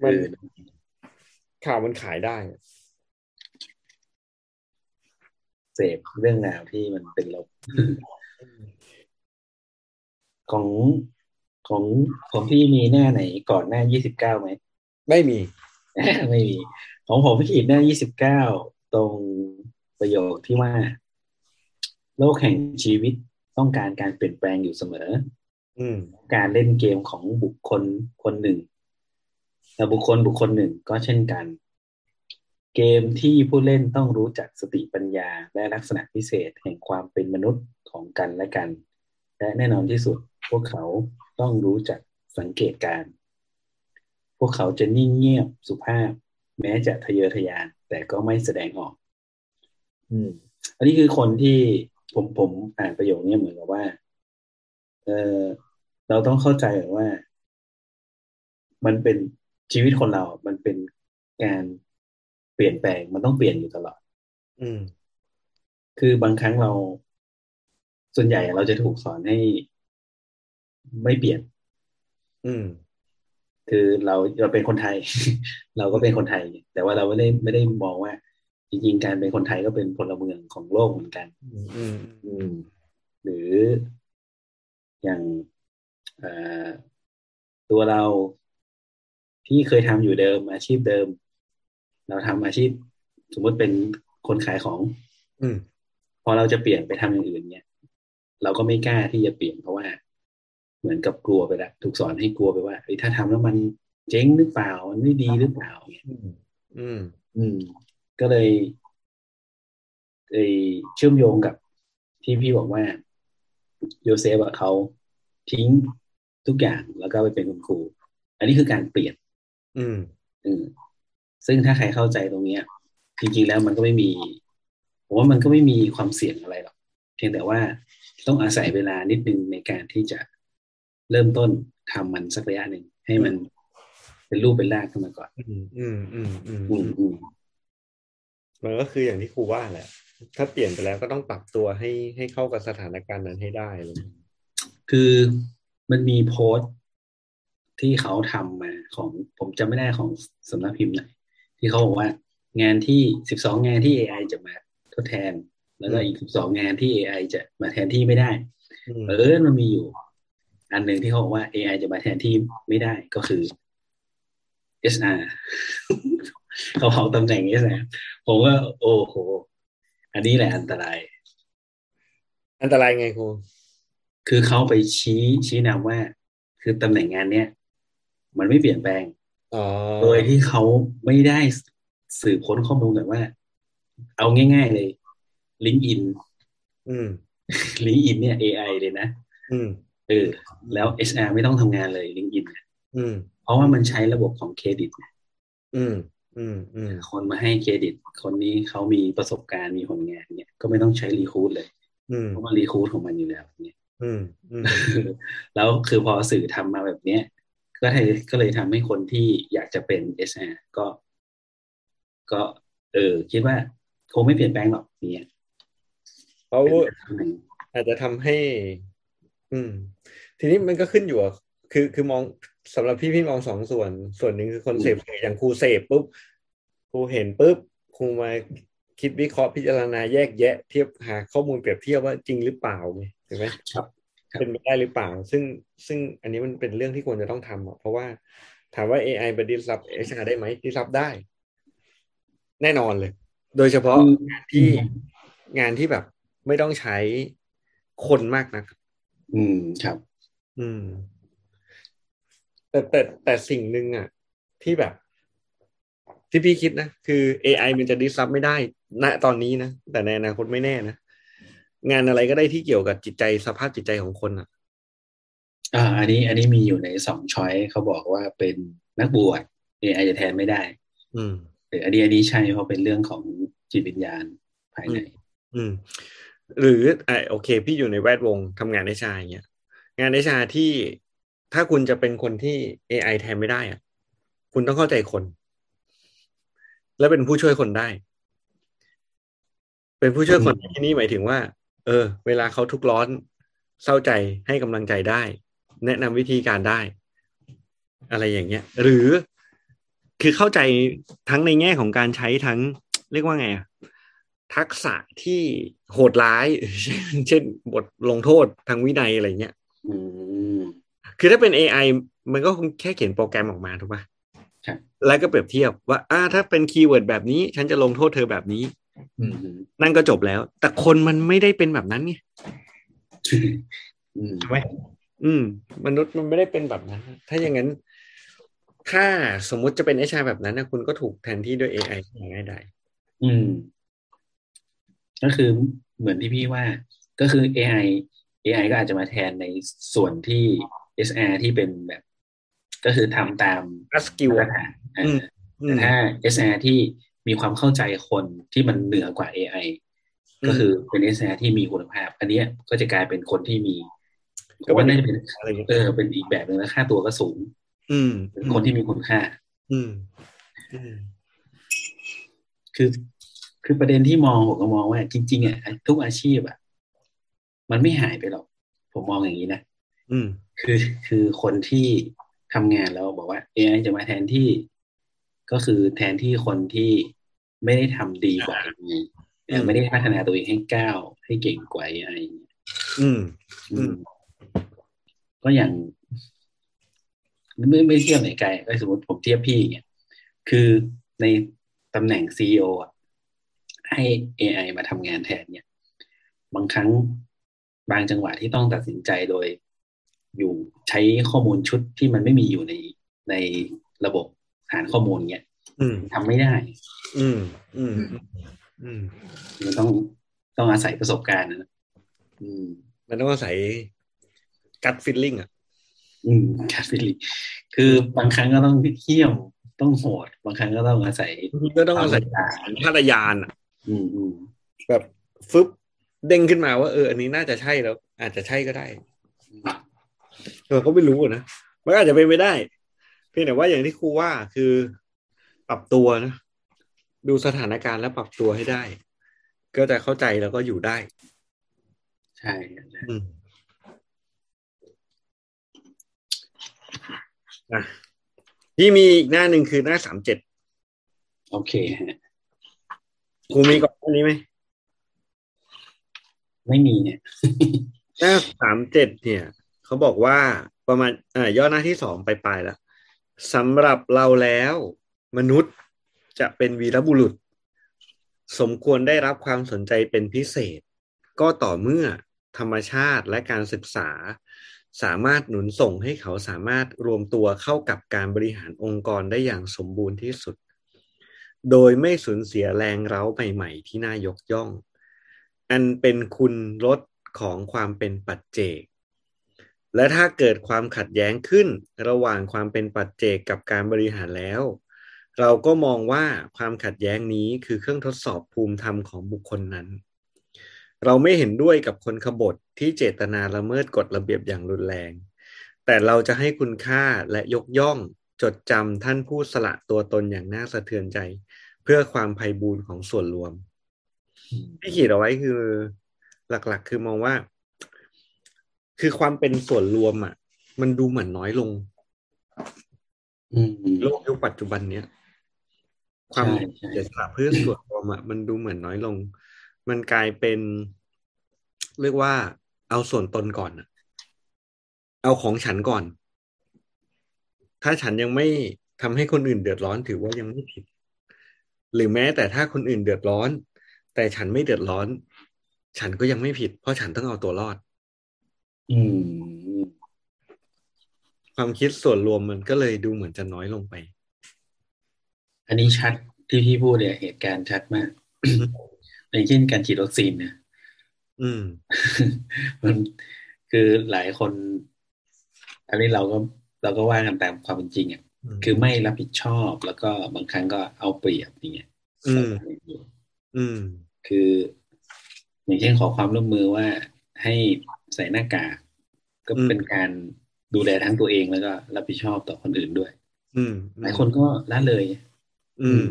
มันเออข่าวมันขายได้ เสพเรื่องราวที่มันเป็นลบของของของพี่มีหน้าไหนก่อนหน้ายี่สิบเก้าไหม ไม่มี ไม่มี ของผมขีดหน้ายี่สิบเก้าตรงประโยคที่ว่า โลกแห่งชีวิตต้องการการเปลี่ยนแปลงอยู่เสมอ อืมการเล่นเกมของบุคคลคนหนึ่งและบุคคลบุคคลหนึ่งก็เช่นกัน เกมที่ผู้เล่นต้องรู้จักสติปัญญา และลักษณะพิเศษแห่งความเป็นมนุษย์ของกันและกัน และแน่นอนที่สุด พวกเขาต้องรู้จักสังเกตการณ์พวกเขาจะนิ่งเงียบสุภาพ แม้จะทะเยอทะยาน แต่ก็ไม่แสดงออก อืม อันนี้คือคนที่ผมผมอ่านประโยคนี้เหมือนกับว่า เออเราต้องเข้าใจว่า มันเป็นชีวิตคนเรา มันเป็นการ เปลี่ยนแปลงมันต้องเปลี่ยนอยู่ตลอด อืม คือบางครั้งเรา ส่วนใหญ่เราจะถูกสอนให้ไม่เปลี่ยน อืม คือเราเราเป็นคนไทย เราก็เป็นคนไทย แต่ว่าเราไม่ได้ไม่ได้มองว่า จริงๆการเป็นคนไทยก็เป็นพลเมืองของโลกเหมือนกัน อืม อืมอืมหรืออย่างเอ่อตัวเราที่เคยทำอยู่เดิมอาชีพเดิม เราทำอาชีพสมมติเป็นคนขายของ อืมพอเราจะเปลี่ยนไปทำอย่างอื่นเนี่ย เราก็ไม่กล้าที่จะเปลี่ยนเพราะว่า เหมือนกับกลัวไปแล้วถูกสอนให้กลัวไปว่าเฮ้ยถ้าทำแล้วมันเจ๊งหรือเปล่ามันไม่ดีหรือเปล่าเนี่ยอืมอืม อืม ก็เลยเอยเชื่อมโยงกับที่พี่บอกว่าโยเซฟอะเขาทิ้งทุกอย่างแล้วก็ไปเป็นคุณครู อันนี้คือการเปลี่ยน อืม อืม ซึ่งถ้าใครเข้าใจตรงเนี้ยจริงๆแล้วมันก็ไม่มีผมว่ามันก็ไม่มีความเสี่ยงอะไรหรอกเพียงแต่ว่าต้องอาศัยเวลานิดนึงในการที่จะเริ่มต้นทำมันสักระยะหนึ่งให้มันเป็นรูปเป็นร่างขึ้นมาก่อนอืมอืมอืมอืมอืมอืมมันก็คืออย่างที่ครูว่าแหละ ถ้าเปลี่ยนไปแล้วก็ต้องปรับตัวให้ให้เข้ากับสถานการณ์นั้นให้ได้เลยคือมันมีโพสต์ที่เขาทำมาของผมจำไม่ได้ของสำนักพิมพ์ไหน ที่เขาบอกว่า งานที่สิบสองงานที่ AI จะมาทดแทน แล้วก็อีกสิบสองงานที่ AI จะมาแทนที่ไม่ได้อืมเออมันมีอยู่ อันหนึ่งที่เขาบอกว่า AI จะมาแทนที่ไม่ได้ก็คือ SR เขาเผาตำแหน่ง SR ผมว่า โอ้โห อันนี้แหละอันตราย อันตรายไงครูคือเขาไปชี้ชี้นำว่า คือตำแหน่งงานเนี้ยมันไม่เปลี่ยนแปลงอ๋อ โดยที่เขาไม่ได้สืบค้นข้อมูลแบบว่า เอาง่าย ๆ เลยลิงก์อินอืมลิงก์อินเนี่ย AI เลยนะอืมเออ แล้ว HR ไม่ต้องทำงานเลยลิงก์อินอืมเพราะว่ามันใช้ระบบของเครดิตอืมอืมอืมคนมาให้เครดิต คนนี้เขามีประสบการณ์มีผลงานเนี่ย ก็ไม่ต้องใช้รีคูดเลยอืมเพราะว่ารีคูดของมันอยู่แล้วเนี่ยอืมอืมแล้วคือพอสื่อทำมาแบบเนี้ย ก็เลยก็เลยทำให้คนที่อยากจะเป็น SR ก็ ก็ เออคิดว่าคงไม่เปลี่ยนแปลงหรอกเนี่ยเขาเป็นทางไหนอาจจะทำให้ อืม ทีนี้มันก็ขึ้นอยู่อะคือคือมองสำหรับพี่พี่มองสองส่วน ส่วนหนึ่งคือคนเสพสื่ออย่างครูเสพปุ๊บครูเห็นปุ๊บครูมาคิดวิเคราะห์พิจารณาแยกแยะเทียบหาข้อมูลเปรียบเทียบว่าจริงหรือเปล่าไงถูกไหมครับครับ เป็นไปได้หรือเปล่า ซึ่งซึ่งอันนี้มันเป็นเรื่องที่ควรจะต้องทำอะเพราะว่าถามว่า AI ไปดิสรับ HR ได้ไหมดิสรับได้ แน่นอนเลย โดยเฉพาะงานที่งานที่แบบไม่ต้องใช้คนมากนักอืมครับ อืม แต่แต่แต่สิ่งหนึ่งอะ ที่แบบ ที่พี่คิดนะ คือ AI มันจะดิสรับไม่ได้ณตอนนี้นะ แต่ในอนาคตไม่แน่นะ งานอะไรก็ได้ที่เกี่ยวกับจิตใจสภาพจิตใจของคนอะ อ่า อันนี้อันนี้มีอยู่ในสองช้อยเขาบอกว่าเป็นนักบวช AI จะแทนไม่ได้ อืมเอออันนี้อันนี้ใช่เพราะเป็นเรื่องของจิตวิญญาณภายใน อืม หรืออะโอเค พี่อยู่ในแวดวงทำงานในชาอย่างเงี้ยงานในชาที่ถ้าคุณจะเป็นคนที่ AI แทนไม่ได้อะ คุณต้องเข้าใจคน และเป็นผู้ช่วยคนได้ เป็นผู้ช่วยคนในที่นี้หมายถึงว่า เออ เวลาเขาทุกข์ร้อนเศร้าใจให้กำลังใจได้ แนะนำวิธีการได้ อะไรอย่างเงี้ย หรือคือเข้าใจทั้งในแง่ของการใช้ทั้งเรียกว่าไงอะทักษะที่โหดร้าย เช่นเช่นบทลงโทษทางวินัยอะไรเงี้ยอืมคือถ้าเป็น AI มันก็คงแค่เขียนโปรแกรมออกมาถูกปะครับแล้วก็เปรียบเทียบว่าอ่าถ้าเป็น keyword แบบนี้ ฉันจะลงโทษเธอแบบนี้อืม นั่นก็จบแล้ว แต่คนมันไม่ได้เป็นแบบนั้นไงอืมถูกไหมอืม มนุษย์มันไม่ได้เป็นแบบนั้น ถ้าอย่างนั้น ถ้าสมมุติจะเป็นเอชาแบบนั้นนะคุณก็ถูกแทนที่ด้วย AI อย่างง่ายดายอืม ก็คือเหมือนที่พี่ว่า ก็คือ AI AI ก็อาจจะมาแทนในส่วนที่ SR ที่เป็นแบบ ก็คือทำตามอัสกิลมาตรฐานเอออืแต่มถ้า SR ที่ มีความเข้าใจคนที่มันเหนือกว่า AI ก็คือเป็น SR ที่มีคุณภาพ อันเนี้ยก็จะกลายเป็นคนที่มีก็ก็เป็นว่าน่าจะเป็นอะไรเงี้ยเออเป็นอีกแบบหนึ่งแล้วค่าตัวก็สูง อืมเป็นคนที่มีคุณค่าอืมอืมคือคือประเด็นที่มองผมก็มองว่า จริงๆอะทุกอาชีพอะมันไม่หายไปหรอก ผมมองอย่างนี้นะอืม คือคือคนที่ทำงานแล้วบอกว่า AI จะมาแทนที่ ก็คือแทนที่คนที่ ไม่ได้ทำดีกว่า AI เออไม่ได้พัฒนาตัวเองให้ก้าวให้เก่งกว่า AI เนี่ยอืม อืม ก็อย่างไม่ไม่เทียบไหนไกลก็สมมติผมเทียบพี่เนี่ยคือในตำแหน่งซีออะให้ AI มาทำงานแทนเนี่ย บางครั้งบางจังหวะที่ต้องตัดสินใจโดย อยู่ใช้ข้อมูลชุดที่มันไม่มีอยู่ในในระบบฐานข้อมูลเนี่ยอืม ทำไม่ได้ อืม อืม อืมมันต้องต้องอาศัยประสบการณ์นะอืม มันต้องอาศัยกัดฟิลลิ่งอะ อืมครับพี่ลิคือบางครั้งก็ต้องเขี้ยมต้องโหด บางครั้งก็ต้องอาศัยก็ต้องอาศัยความสัญชาตญาณอะ อืมอืมแบบฟึบเด้งขึ้นมาว่าเอออันนี้น่าจะใช่แล้ว อาจจะใช่ก็ได้เราก็ไม่รู้อะนะมันอาจจะเป็นไปได้ เพียงแต่ว่าอย่างที่ครูว่าคือ ปรับตัวนะ ดูสถานการณ์แล้วปรับตัวให้ได้ ก็จะเข้าใจแล้วก็อยู่ได้ ใช่ใช่อืมอะที่มีอีกหน้าหนึ่งคือหน้าสามเจ็ดโอเคฮะครูมีก่อนอันนี้ไหมไม่มีเนี่ยหน้าสามเจ็ดเนี่ยเขาบอกว่าประมาณอ่าย่อหน้าที่สองไปปลายแล้วสำหรับเราแล้ว มนุษย์จะเป็นวีรบุรุษ สมควรได้รับความสนใจเป็นพิเศษ ก็ต่อเมื่อธรรมชาติและการศึกษา สามารถหนุนส่งให้เขาสามารถรวมตัวเข้ากับการบริหารองค์กรได้อย่างสมบูรณ์ที่สุด โดยไม่สูญเสียแรงเร้าใหม่ๆที่น่ายกย่อง อันเป็นคุณลดของความเป็นปัจเจก และถ้าเกิดความขัดแย้งขึ้นระหว่างความเป็นปัจเจกกับการบริหารแล้ว เราก็มองว่าความขัดแย้งนี้คือเครื่องทดสอบภูมิธรรมของบุคคลนั้น เราไม่เห็นด้วยกับคนขบฏที่เจตนาละเมิดกฎระเบียบอย่างรุนแรง แต่เราจะให้คุณค่าและยกย่องจดจำท่านผู้สละตัวตนอย่างน่าสะเทือนใจ เพื่อความไพบูรณ์ของส่วนรวมที่ขีดเอาไว้คือหลักๆ คือมองว่า คือความเป็นส่วนรวมอะ มันดูเหมือนน้อยลงอืมโลกยุคปัจจุบันเนี้ย ความใช่ใช่เสียสละเพื่อส่วนรวมอะมันดูเหมือนน้อยลง มันกลายเป็น เรียกว่า เอาส่วนตนก่อนอะเอาของฉันก่อน ถ้าฉันยังไม่ทำให้คนอื่นเดือดร้อนถือว่ายังไม่ผิด หรือแม้แต่ถ้าคนอื่นเดือดร้อน แต่ฉันไม่เดือดร้อน ฉันก็ยังไม่ผิด เพราะฉันต้องเอาตัวรอด อืม ความคิดส่วนรวมมันก็เลยดูเหมือนจะน้อยลงไป อันนี้ชัดที่พี่พูดเนี่ยเหตุการณ์ชัดมากอย่างเช่นการฉีดวัคซีนเนี่ยอืม มันคือหลายคน อันนี้เราก็เราก็ว่ากันตามความเป็นจริงอะคือไม่รับผิดชอบแล้วก็บางครั้งก็เอาเปรียบอย่างเงี้ยอืมอืม คือ อย่างเช่นขอความร่วมมือว่าให้ใส่หน้ากากก็อืมเป็นการดูแลทั้งตัวเองแล้วก็รับผิดชอบต่อคนอื่นด้วย อืมหลายคนก็ละเลย อืม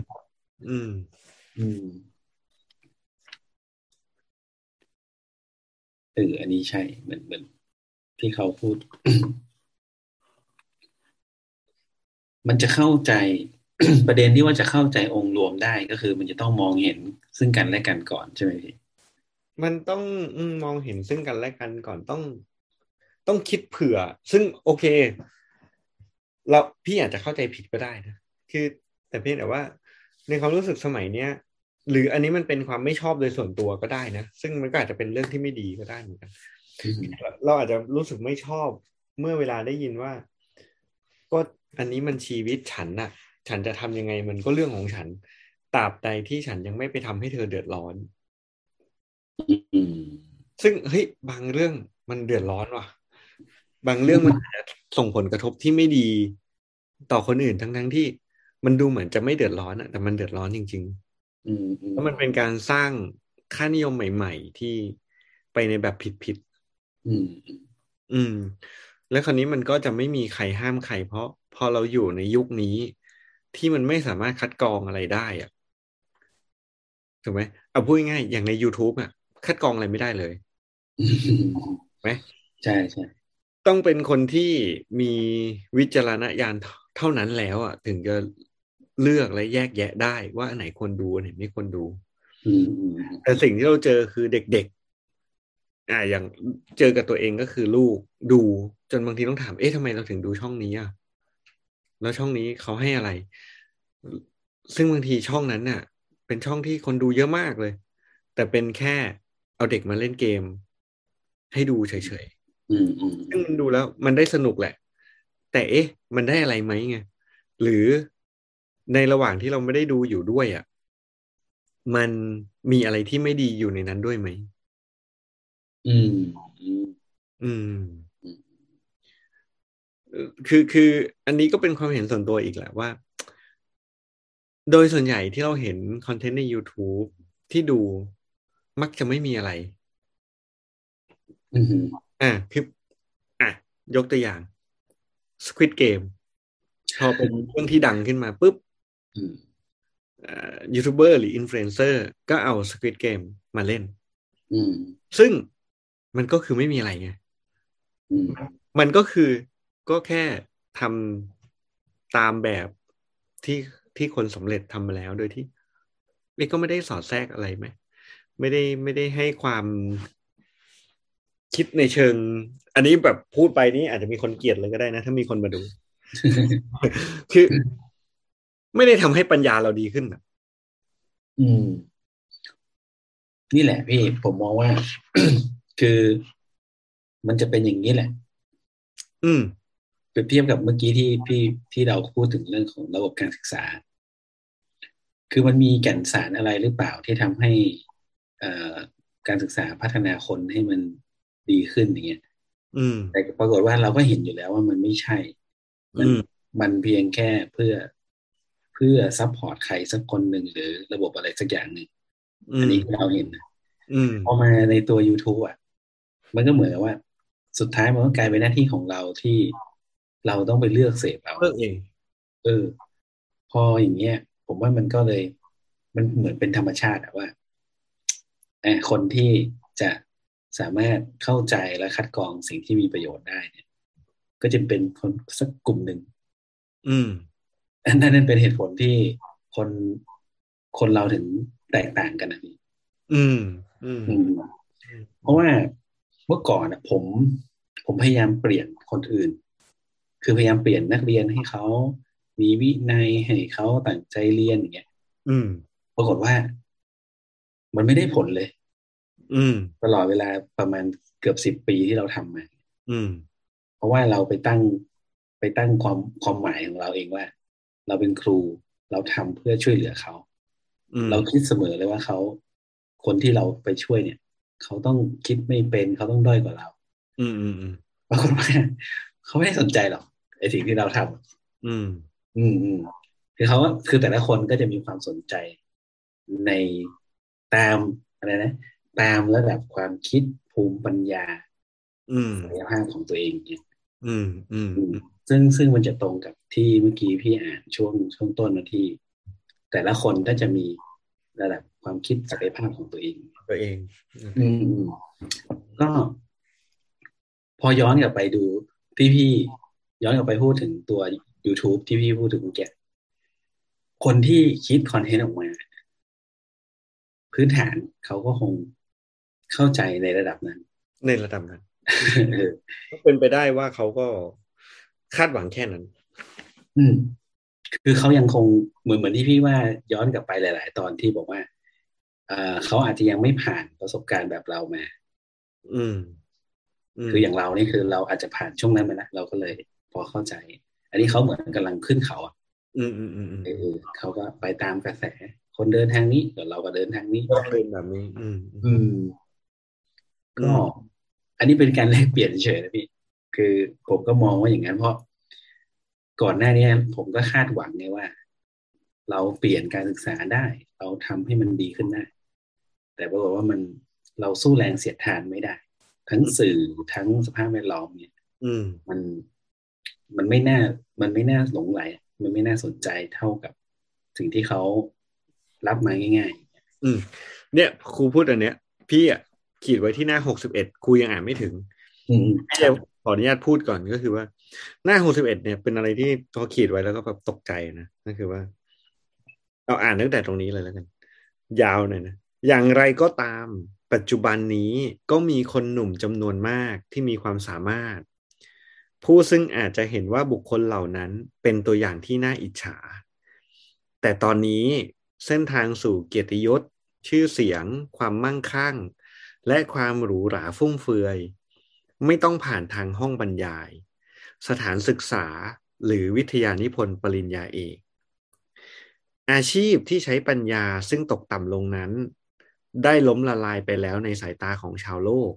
อืม อืมเอออันนี้ใช่เหมือนเหมือนที่เขาพูด มันจะเข้าใจ ประเด็นที่ว่าจะเข้าใจองค์รวมได้ก็คือ มันจะต้องมองเห็นซึ่งกันและกันก่อนใช่ไหมพี่มันต้องอมมองเห็นซึ่งกันและกันก่อนต้อง ต้องคิดเผื่อ ซึ่งโอเค เราพี่อาจจะเข้าใจผิดก็ได้นะคือ แต่เพียงแต่ว่า ในความรู้สึกสมัยเนี้ยหรืออันนี้มันเป็นความไม่ชอบโดยส่วนตัวก็ได้นะ ซึ่งมันก็อาจจะเป็นเรื่องที่ไม่ดีก็ได้เหมือนกัน เราอาจจะรู้สึกไม่ชอบเมื่อเวลาได้ยินว่า ก็อันนี้มันชีวิตฉันน่ะ ฉันจะทำยังไงมันก็เรื่องของฉันตราบใดที่ฉันยังไม่ไปทำให้เธอเดือดร้อน ซึ่งเฮ้ยบางเรื่องมันเดือดร้อนว่ะ บางเรื่องมันส่งผลกระทบที่ไม่ดี ต่อคนอื่นทั้งทั้งที่ มันดูเหมือนจะไม่เดือดร้อนอะแต่มันเดือดร้อนจริงอืมอืๆมแล้วมันเป็นการสร้างค่านิยมใหม่ ๆ ที่ไปในแบบผิดๆอืมอืม อืม แล้วคราวนี้มันก็จะไม่มีใครห้ามใคร เพราะพอเราอยู่ในยุคนี้ที่มันไม่สามารถคัดกรองอะไรได้อะถูกไหมเอาพูดง่ายๆอย่างใน YouTube อะคัดกรองอะไรไม่ได้เลยอืมไหมใช่ใช่ต้องเป็นคนที่มีวิจารณญาณเท่านั้นแล้วอะ ถึงจะ เลือกและแยกแยะได้ว่าอันไหนควรดูอันไหนไม่ควรดูอืมอืมแต่สิ่งที่เราเจอคือเด็กๆอ่าอย่างเจอกับตัวเองก็คือลูกดู จนบางทีต้องถาม เอ๊ะทำไมเราถึงดูช่องนี้อะแล้วช่องนี้เขาให้อะไร ซึ่งบางทีช่องนั้นน่ะ เป็นช่องที่คนดูเยอะมากเลย แต่เป็นแค่เอาเด็กมาเล่นเกม ให้ดูเฉยอืมอืมๆซึ่งมันดูแล้ว มันได้สนุกแหละ แต่เอ๊ะ มันได้อะไรไหมไงหรือ ในระหว่างที่เราไม่ได้ดูอยู่ด้วยอะมันมีอะไรที่ไม่ดีอยู่ในนั้นด้วยไหม อืม อืมอืมเอ่อคือคือ อันนี้ก็เป็นความเห็นส่วนตัวอีกแหละว่า โดยส่วนใหญ่ที่เราเห็น content ใน YouTube ที่ดูมักจะไม่มีอะไร อืมอะคืออะ ยกตัวอย่าง Squid Game พอเป็นเรื่องที่ดังขึ้นมาปุ๊บอืมอ่า ยูทูบเบอร์หรืออินฟลูเอนเซอร์ก็เอา Squid Game มาเล่นอืมซึ่งมันก็คือไม่มีอะไรไงอืมมันก็คือก็แค่ทำตามแบบที่ที่คนสำเร็จทำมาแล้วโดยที่นี่ก็ไม่ได้สอดแทรกอะไรไหมไม่ได้ไม่ได้ให้ความคิดในเชิง อันนี้แบบพูดไปนี่อาจจะมีคนเกลียดเลยก็ได้นะ ถ้ามีคนมาดู คือ ไม่ได้ทำให้ปัญญาเราดีขึ้นอะอืม นี่แหละพี่ผมมองว่า คือมันจะเป็นอย่างนี้แหละ อืมเปรียบเทียบกับเมื่อกี้ที่พี่ที่เราพูดถึงเรื่องของระบบการศึกษา คือมันมีแก่นสารอะไรหรือเปล่าที่ทำให้เอ่อการศึกษาพัฒนาคนให้มันดีขึ้นอย่างเงี้ยอืมแต่ปรากฏว่าเราก็เห็นอยู่แล้วว่ามันไม่ใช่ มันอืมมันเพียงแค่เพื่อ เพื่อ support ใครสักคนหนึ่งหรือระบบอะไรสักอย่างหนึ่งอืมอันนี้เราเห็นนะอืมพอมาในตัว YouTube อะ มันก็เหมือนกับว่า สุดท้ายมันก็กลายเป็นหน้าที่ของเราที่เราต้องไปเลือกเสพเอาเลือกเองเออ พออย่างเงี้ย ผมว่ามันก็เลย มันเหมือนเป็นธรรมชาติอะว่าเออคนที่จะสามารถเข้าใจและคัดกรองสิ่งที่มีประโยชน์ได้เนี่ย ก็จะเป็นคนสักกลุ่มหนึ่งอืม อันนั้นเป็นเหตุผลที่คนคนเราถึงแตกต่างกันนะพี่อืม อืมอืมเพราะว่าเมื่อก่อนอะผม ผมพยายามเปลี่ยนคนอื่น คือพยายามเปลี่ยนนักเรียนให้เขามีวินัยให้เขาตั้งใจเรียนอย่างเงี้ย อืม ปรากฏว่า มันไม่ได้ผลเลย อืม ตลอดเวลาประมาณเกือบสิบปีที่เราทำมา อืม เพราะว่าเราไปตั้งไปตั้งความความหมายของเราเองว่า เราเป็นครู เราทำเพื่อช่วยเหลือเขาอืมเราคิดเสมอเลยว่าเขาคนที่เราไปช่วยเนี่ย เขาต้องคิดไม่เป็นเขาต้องด้อยกว่าเรา อืมอืมอืมปรากฏว่าเขาไม่ได้สนใจหรอกไอ้สิ่งที่เราทำอืม อืมอืมคือเขาคือแต่ละคนก็จะมีความสนใจในตามอะไรนะตามระดับความคิดภูมิปัญญาอืมศักยภาพของตัวเองเนี่ย อืมอืมอืมซึ่งซึ่งมันจะตรงกับที่เมื่อกี้พี่อ่านช่วงช่วงต้นนะที่ แต่ละคนก็จะมีระดับความคิดศักยภาพของตัวเอง ตัวเองอืมอืมก็ พอย้อนกลับไปดูที่พี่ย้อนกลับไปพูดถึงตัว YouTube ที่พี่พูดถึงเมื่อกี้คนที่คิดคอนเทนต์ออกมา พื้นฐานเขาก็คงเข้าใจในระดับนั้น ในระดับนั้นเออ ก็เป็นไปได้ว่าเขาก็คาดหวังแค่นั้น อืม คือเขายังคงเหมือนเหมือนที่พี่ว่าย้อนกลับไปหลาย ๆ ตอนที่บอกว่าเอ่อเขาอาจจะยังไม่ผ่านประสบการณ์แบบเรามา อืมมคืออย่างเรานี่คือเราอาจจะผ่านช่วงนั้นมาแล้วเราก็เลยพอเข้าใจ อันนี้เขาเหมือนกำลังขึ้นเขาอะ อืมอืมอืมอืมเออเขาก็ไปตามกระแส คนเดินทางนี้เดี๋ยวเราก็เดินทางนี้ก็เป็นแบบนี้ อืม อืมอืมก็ อันนี้เป็นการแลกเปลี่ยนเฉยๆนะพี่คือผมก็มองว่าอย่างนั้นเพราะก่อนหน้านี้ผมก็คาดหวังไงว่า เราเปลี่ยนการศึกษาได้ เราทำให้มันดีขึ้นได้ แต่ปรากฏว่ามันเราสู้แรงเสียดทานไม่ได้ ทั้งสื่อทั้งสภาพแวดล้อมเนี่ย อืมมันมันไม่น่ามันไม่น่าหลงไหล มันไม่น่าสนใจเท่ากับสิ่งที่เขารับมาง่ายอืม เนี่ยครูพูดอันเนี้ย พี่อะ ขีดไว้ที่หน้าหกสิบเอ็ดครูยังอ่านไม่ถึงๆอืมพี่จะขออนุญาตพูดก่อนก็คือว่า หน้าหกสิบเอ็ดเนี่ยเป็นอะไรที่พอขีดไว้แล้วก็แบบตกใจนะนั่นคือว่าเอาอ่านตั้งแต่ตรงนี้เลยแล้วกัน ยาวหน่อยนะอย่างไรก็ตามปัจจุบันนี้ก็มีคนหนุ่มจำนวนมากที่มีความสามารถ ผู้ซึ่งอาจจะเห็นว่าบุคคลเหล่านั้นเป็นตัวอย่างที่น่าอิจฉา แต่ตอนนี้เส้นทางสู่เกียรติยศ ชื่อเสียง ความมั่งคั่ง และความหรูหราฟุ่มเฟือย ไม่ต้องผ่านทางห้องบรรยาย สถานศึกษาหรือวิทยานิพนธ์ปริญญาเอกอาชีพที่ใช้ปัญญาซึ่งตกต่ำลงนั้น ได้ล้มละลายไปแล้วในสายตาของชาวโลก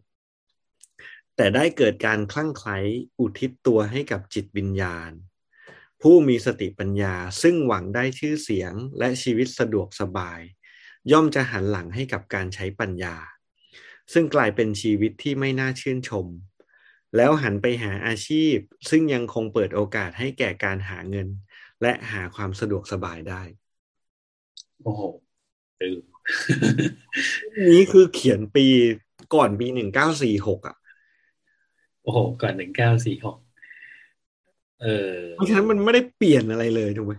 แต่ได้เกิดการคลั่งไคล้อุทิศตัวให้กับจิตวิญญาณ ผู้มีสติปัญญาซึ่งหวังได้ชื่อเสียงและชีวิตสะดวกสบาย ย่อมจะหันหลังให้กับการใช้ปัญญา ซึ่งกลายเป็นชีวิตที่ไม่น่าชื่นชม แล้วหันไปหาอาชีพ ซึ่งยังคงเปิดโอกาสให้แก่การหาเงิน และหาความสะดวกสบายได้ โอ้โหเออนี้คือเขียนปีก่อนปีหนึ่งเก้าสี่หกอะ โอ้โห ก่อนหนึ่งเก้าสี่หกเออ เพราะฉะนั้นมันไม่ได้เปลี่ยนอะไรเลยถูกไหม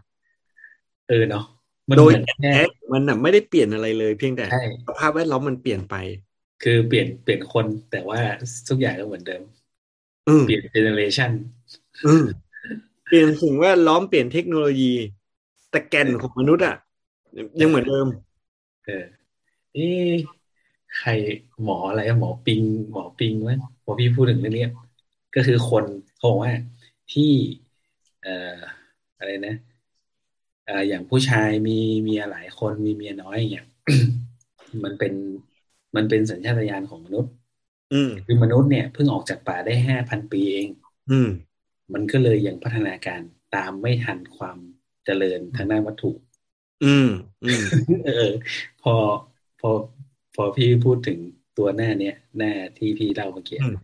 เออเนาะมันโดเหยมือนแค่แท้มันน่ะไม่ได้เปลี่ยนอะไรเลย เพียงแต่ใช่สภาพแวดล้อมมันเปลี่ยนไป คือเปลี่ยนเปลี่ยนคนแต่ว่าทุกอย่างก็เหมือนเดิมอืมเปลี่ยนเจเนอเรชันอืมเปลี่ยนสิ่งแวดล้อมเปลี่ยนเทคโนโลยี แต่แก่นของมนุษย์อะ ยังเหมือนเดิม เออเอ๊ะใครหมออะไรอะหมอปิง หมอปิงวะหมอพี่พูดถึงเรื่องนี้ก็คือคนเขาบอกว่าที่เอ่ออะไรนะเอ่ออย่างผู้ชายมีเมียหลายคนมีเมียน้อยอย่างเงี้ยมันเป็น มันเป็นสัญชาตญาณของมนุษย์ อืมคือมนุษย์เนี่ยเพิ่งออกจากป่าได้ห้าพันปีเอง อืมมันก็เลยยังพัฒนาการตามไม่ทันความเจริญทางด้านวัตถุ อืมอืมเออ พอพอพอพี่พูดถึงตัวหน้าเนี้ยหน้าที่พี่เล่าเมื่อกี้อืม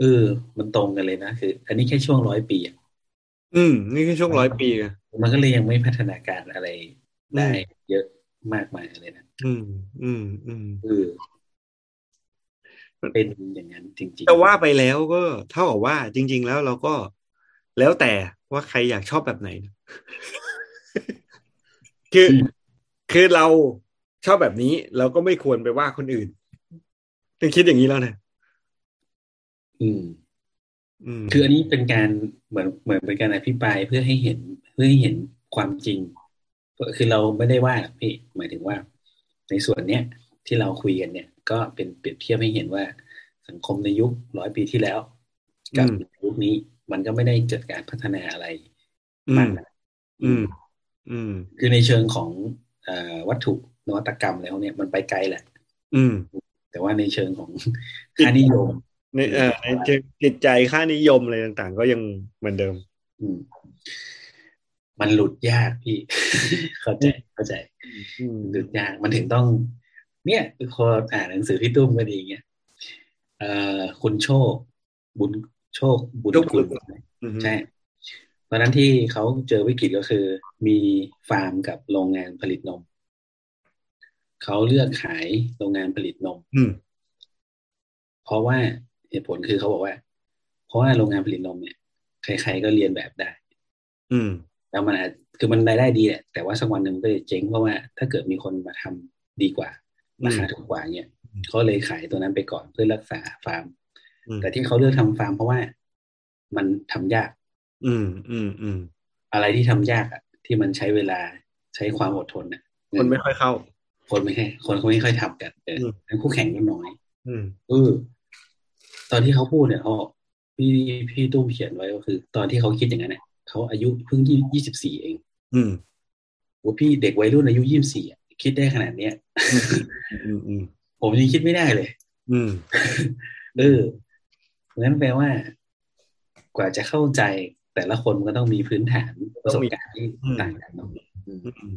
เออ มันตรงกันเลยนะคือ อันนี้แค่ช่วงร้อยปีอะอืม นี่คือช่วงร้อยปีอะมันก็เลยยังไม่พัฒนาการอะไรได้เยอะมากมายเลยนะ อืม อืม อืมเออเป็นอย่างนั้นจริงๆแต่ว่าไปแล้วก็เท่ากับว่า จริง ๆ แล้วเราก็แล้วแต่ว่าใครอยากชอบแบบไหน คือ คือเราชอบแบบนี้ เราก็ไม่ควรไปว่าคนอื่นต้องคิดอย่างนี้แล้วนะอืม อืม คืออันนี้เป็นการเหมือนเหมือนเป็นการอภิปรายเพื่อให้เห็นเพื่อให้เห็นความจริงคือเราไม่ได้ว่าหรอกพี่หมายถึงว่า ในส่วนเนี้ยที่เราคุยกันเนี่ย ก็เป็นเปรียบเทียบให้เห็นว่า สังคมในยุคร้อยปีที่แล้ว กับยุคนี้มันก็ไม่ได้เกิดการพัฒนาอะไรอืมามกนะอืม อืม คือในเชิงของเอ่อวัตถุนวัตกรรมแล้วเนี่ยมันไปไกลแหละ อืม แต่ว่าในเชิงของค่านิยมในเอ่อในเชิงจิตใจค่านิยมอะไรต่าง ๆ ก็ยังเหมือนเดิม อืม มันหลุดยากพี่ เข้าใจเข้าใจอืมหลุดยากมันถึงต้อง เนี่ยพออ่านหนังสือพี่ตุ้มก็ดีเงี้ยเอ่อคุณโชค บุญโชค บุญกุลอืมใช่ตอนนั้นที่เขาเจอวิกฤตก็คือ มีฟาร์มกับโรงงานผลิตนมเขาเลือกขายโรงงานผลิตนมอืมเพราะว่าเหตุผลคือเขาบอกว่า เพราะว่าโรงงานผลิตนมเนี่ย ใครๆก็เรียนแบบได้ อืม แล้วมันอาจคือมันรายได้ดีแหละแต่ว่าสักวันหนึ่งมันก็จะเจ๊งเพราะว่าถ้าเกิดมีคนมาทำดีกว่าอืมราคาถูกกว่าเนี่ยอืมเขาเลยขายตัวนั้นไปก่อนเพื่อรักษาฟาร์มอืมแต่ที่เขาเลือกทำฟาร์มเพราะว่ามันทำยาก อืมอืมอืมอะไรที่ทำยากอะ ที่มันใช้เวลาใช้ความอดทนอะ คนไม่ค่อยเข้า คนไม่ค่อยคนเขาไม่ค่อยทำกันเอออืมทั้งคู่แข่งก็น้อย อืมเออตอนที่เขาพูดเนี่ยเขาพี่พี่ตุ้มเขียนไว้ก็คือ ตอนที่เขาคิดอย่างนั้นเนี่ย เขาอายุเพิ่งยี่ยี่สิบสี่เอง อืมว่าพี่เด็กวัยรุ่นอายุยี่สิบสี่คิดได้ขนาดเนี้ยอืมอืมผมยังคิดไม่ได้เลย อืม เอองั้นแปลว่า กว่าจะเข้าใจแต่ละคนมันก็ต้องมีพื้นฐานประสบการณ์ที่ต่างกันเนาะอืมอืม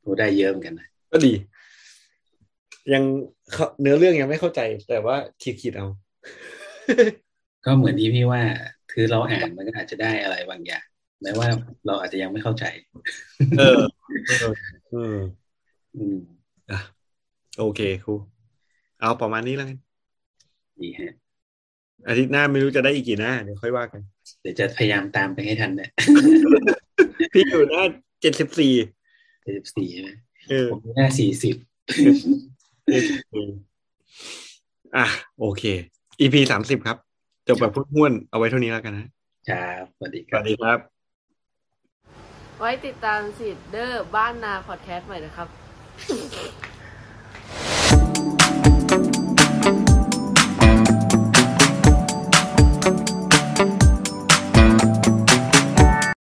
โอ้ได้เยอะเหมือนกันนะก็ดี ยังเข้าเนื้อเรื่องยังไม่เข้าใจ แต่ว่าคิดคิดเอา ก็เหมือนที่พี่ว่าคือเราอ่านมันก็อาจจะได้อะไรบางอย่างแม้ว่าเราอาจจะยังไม่เข้าใจเออเอออืมอืมอะโอเคครูเอาประมาณนี้แล้วกันดีฮะอาทิตย์หน้าไม่รู้จะได้อีกกี่หน้าเดี๋ยวค่อยว่ากัน เดี๋ยวจะพยายามตามไปให้ทันเนี่ยพี่อยู่หน้าเจ็ดสิบสี่เจ็ดสิบสี่ใช่ไหมเออผมหน้าสี่สิบอะโอเค EP สามสิบครับ จบแบบพูดห้วนเอาไว้เท่านี้แล้วกันนะครับสวัสดีสครับวัสดีครับ ไว้ติดตามสิทธิ์เดอร์บ้านนาพอดแคสต์ใหม่นะครับ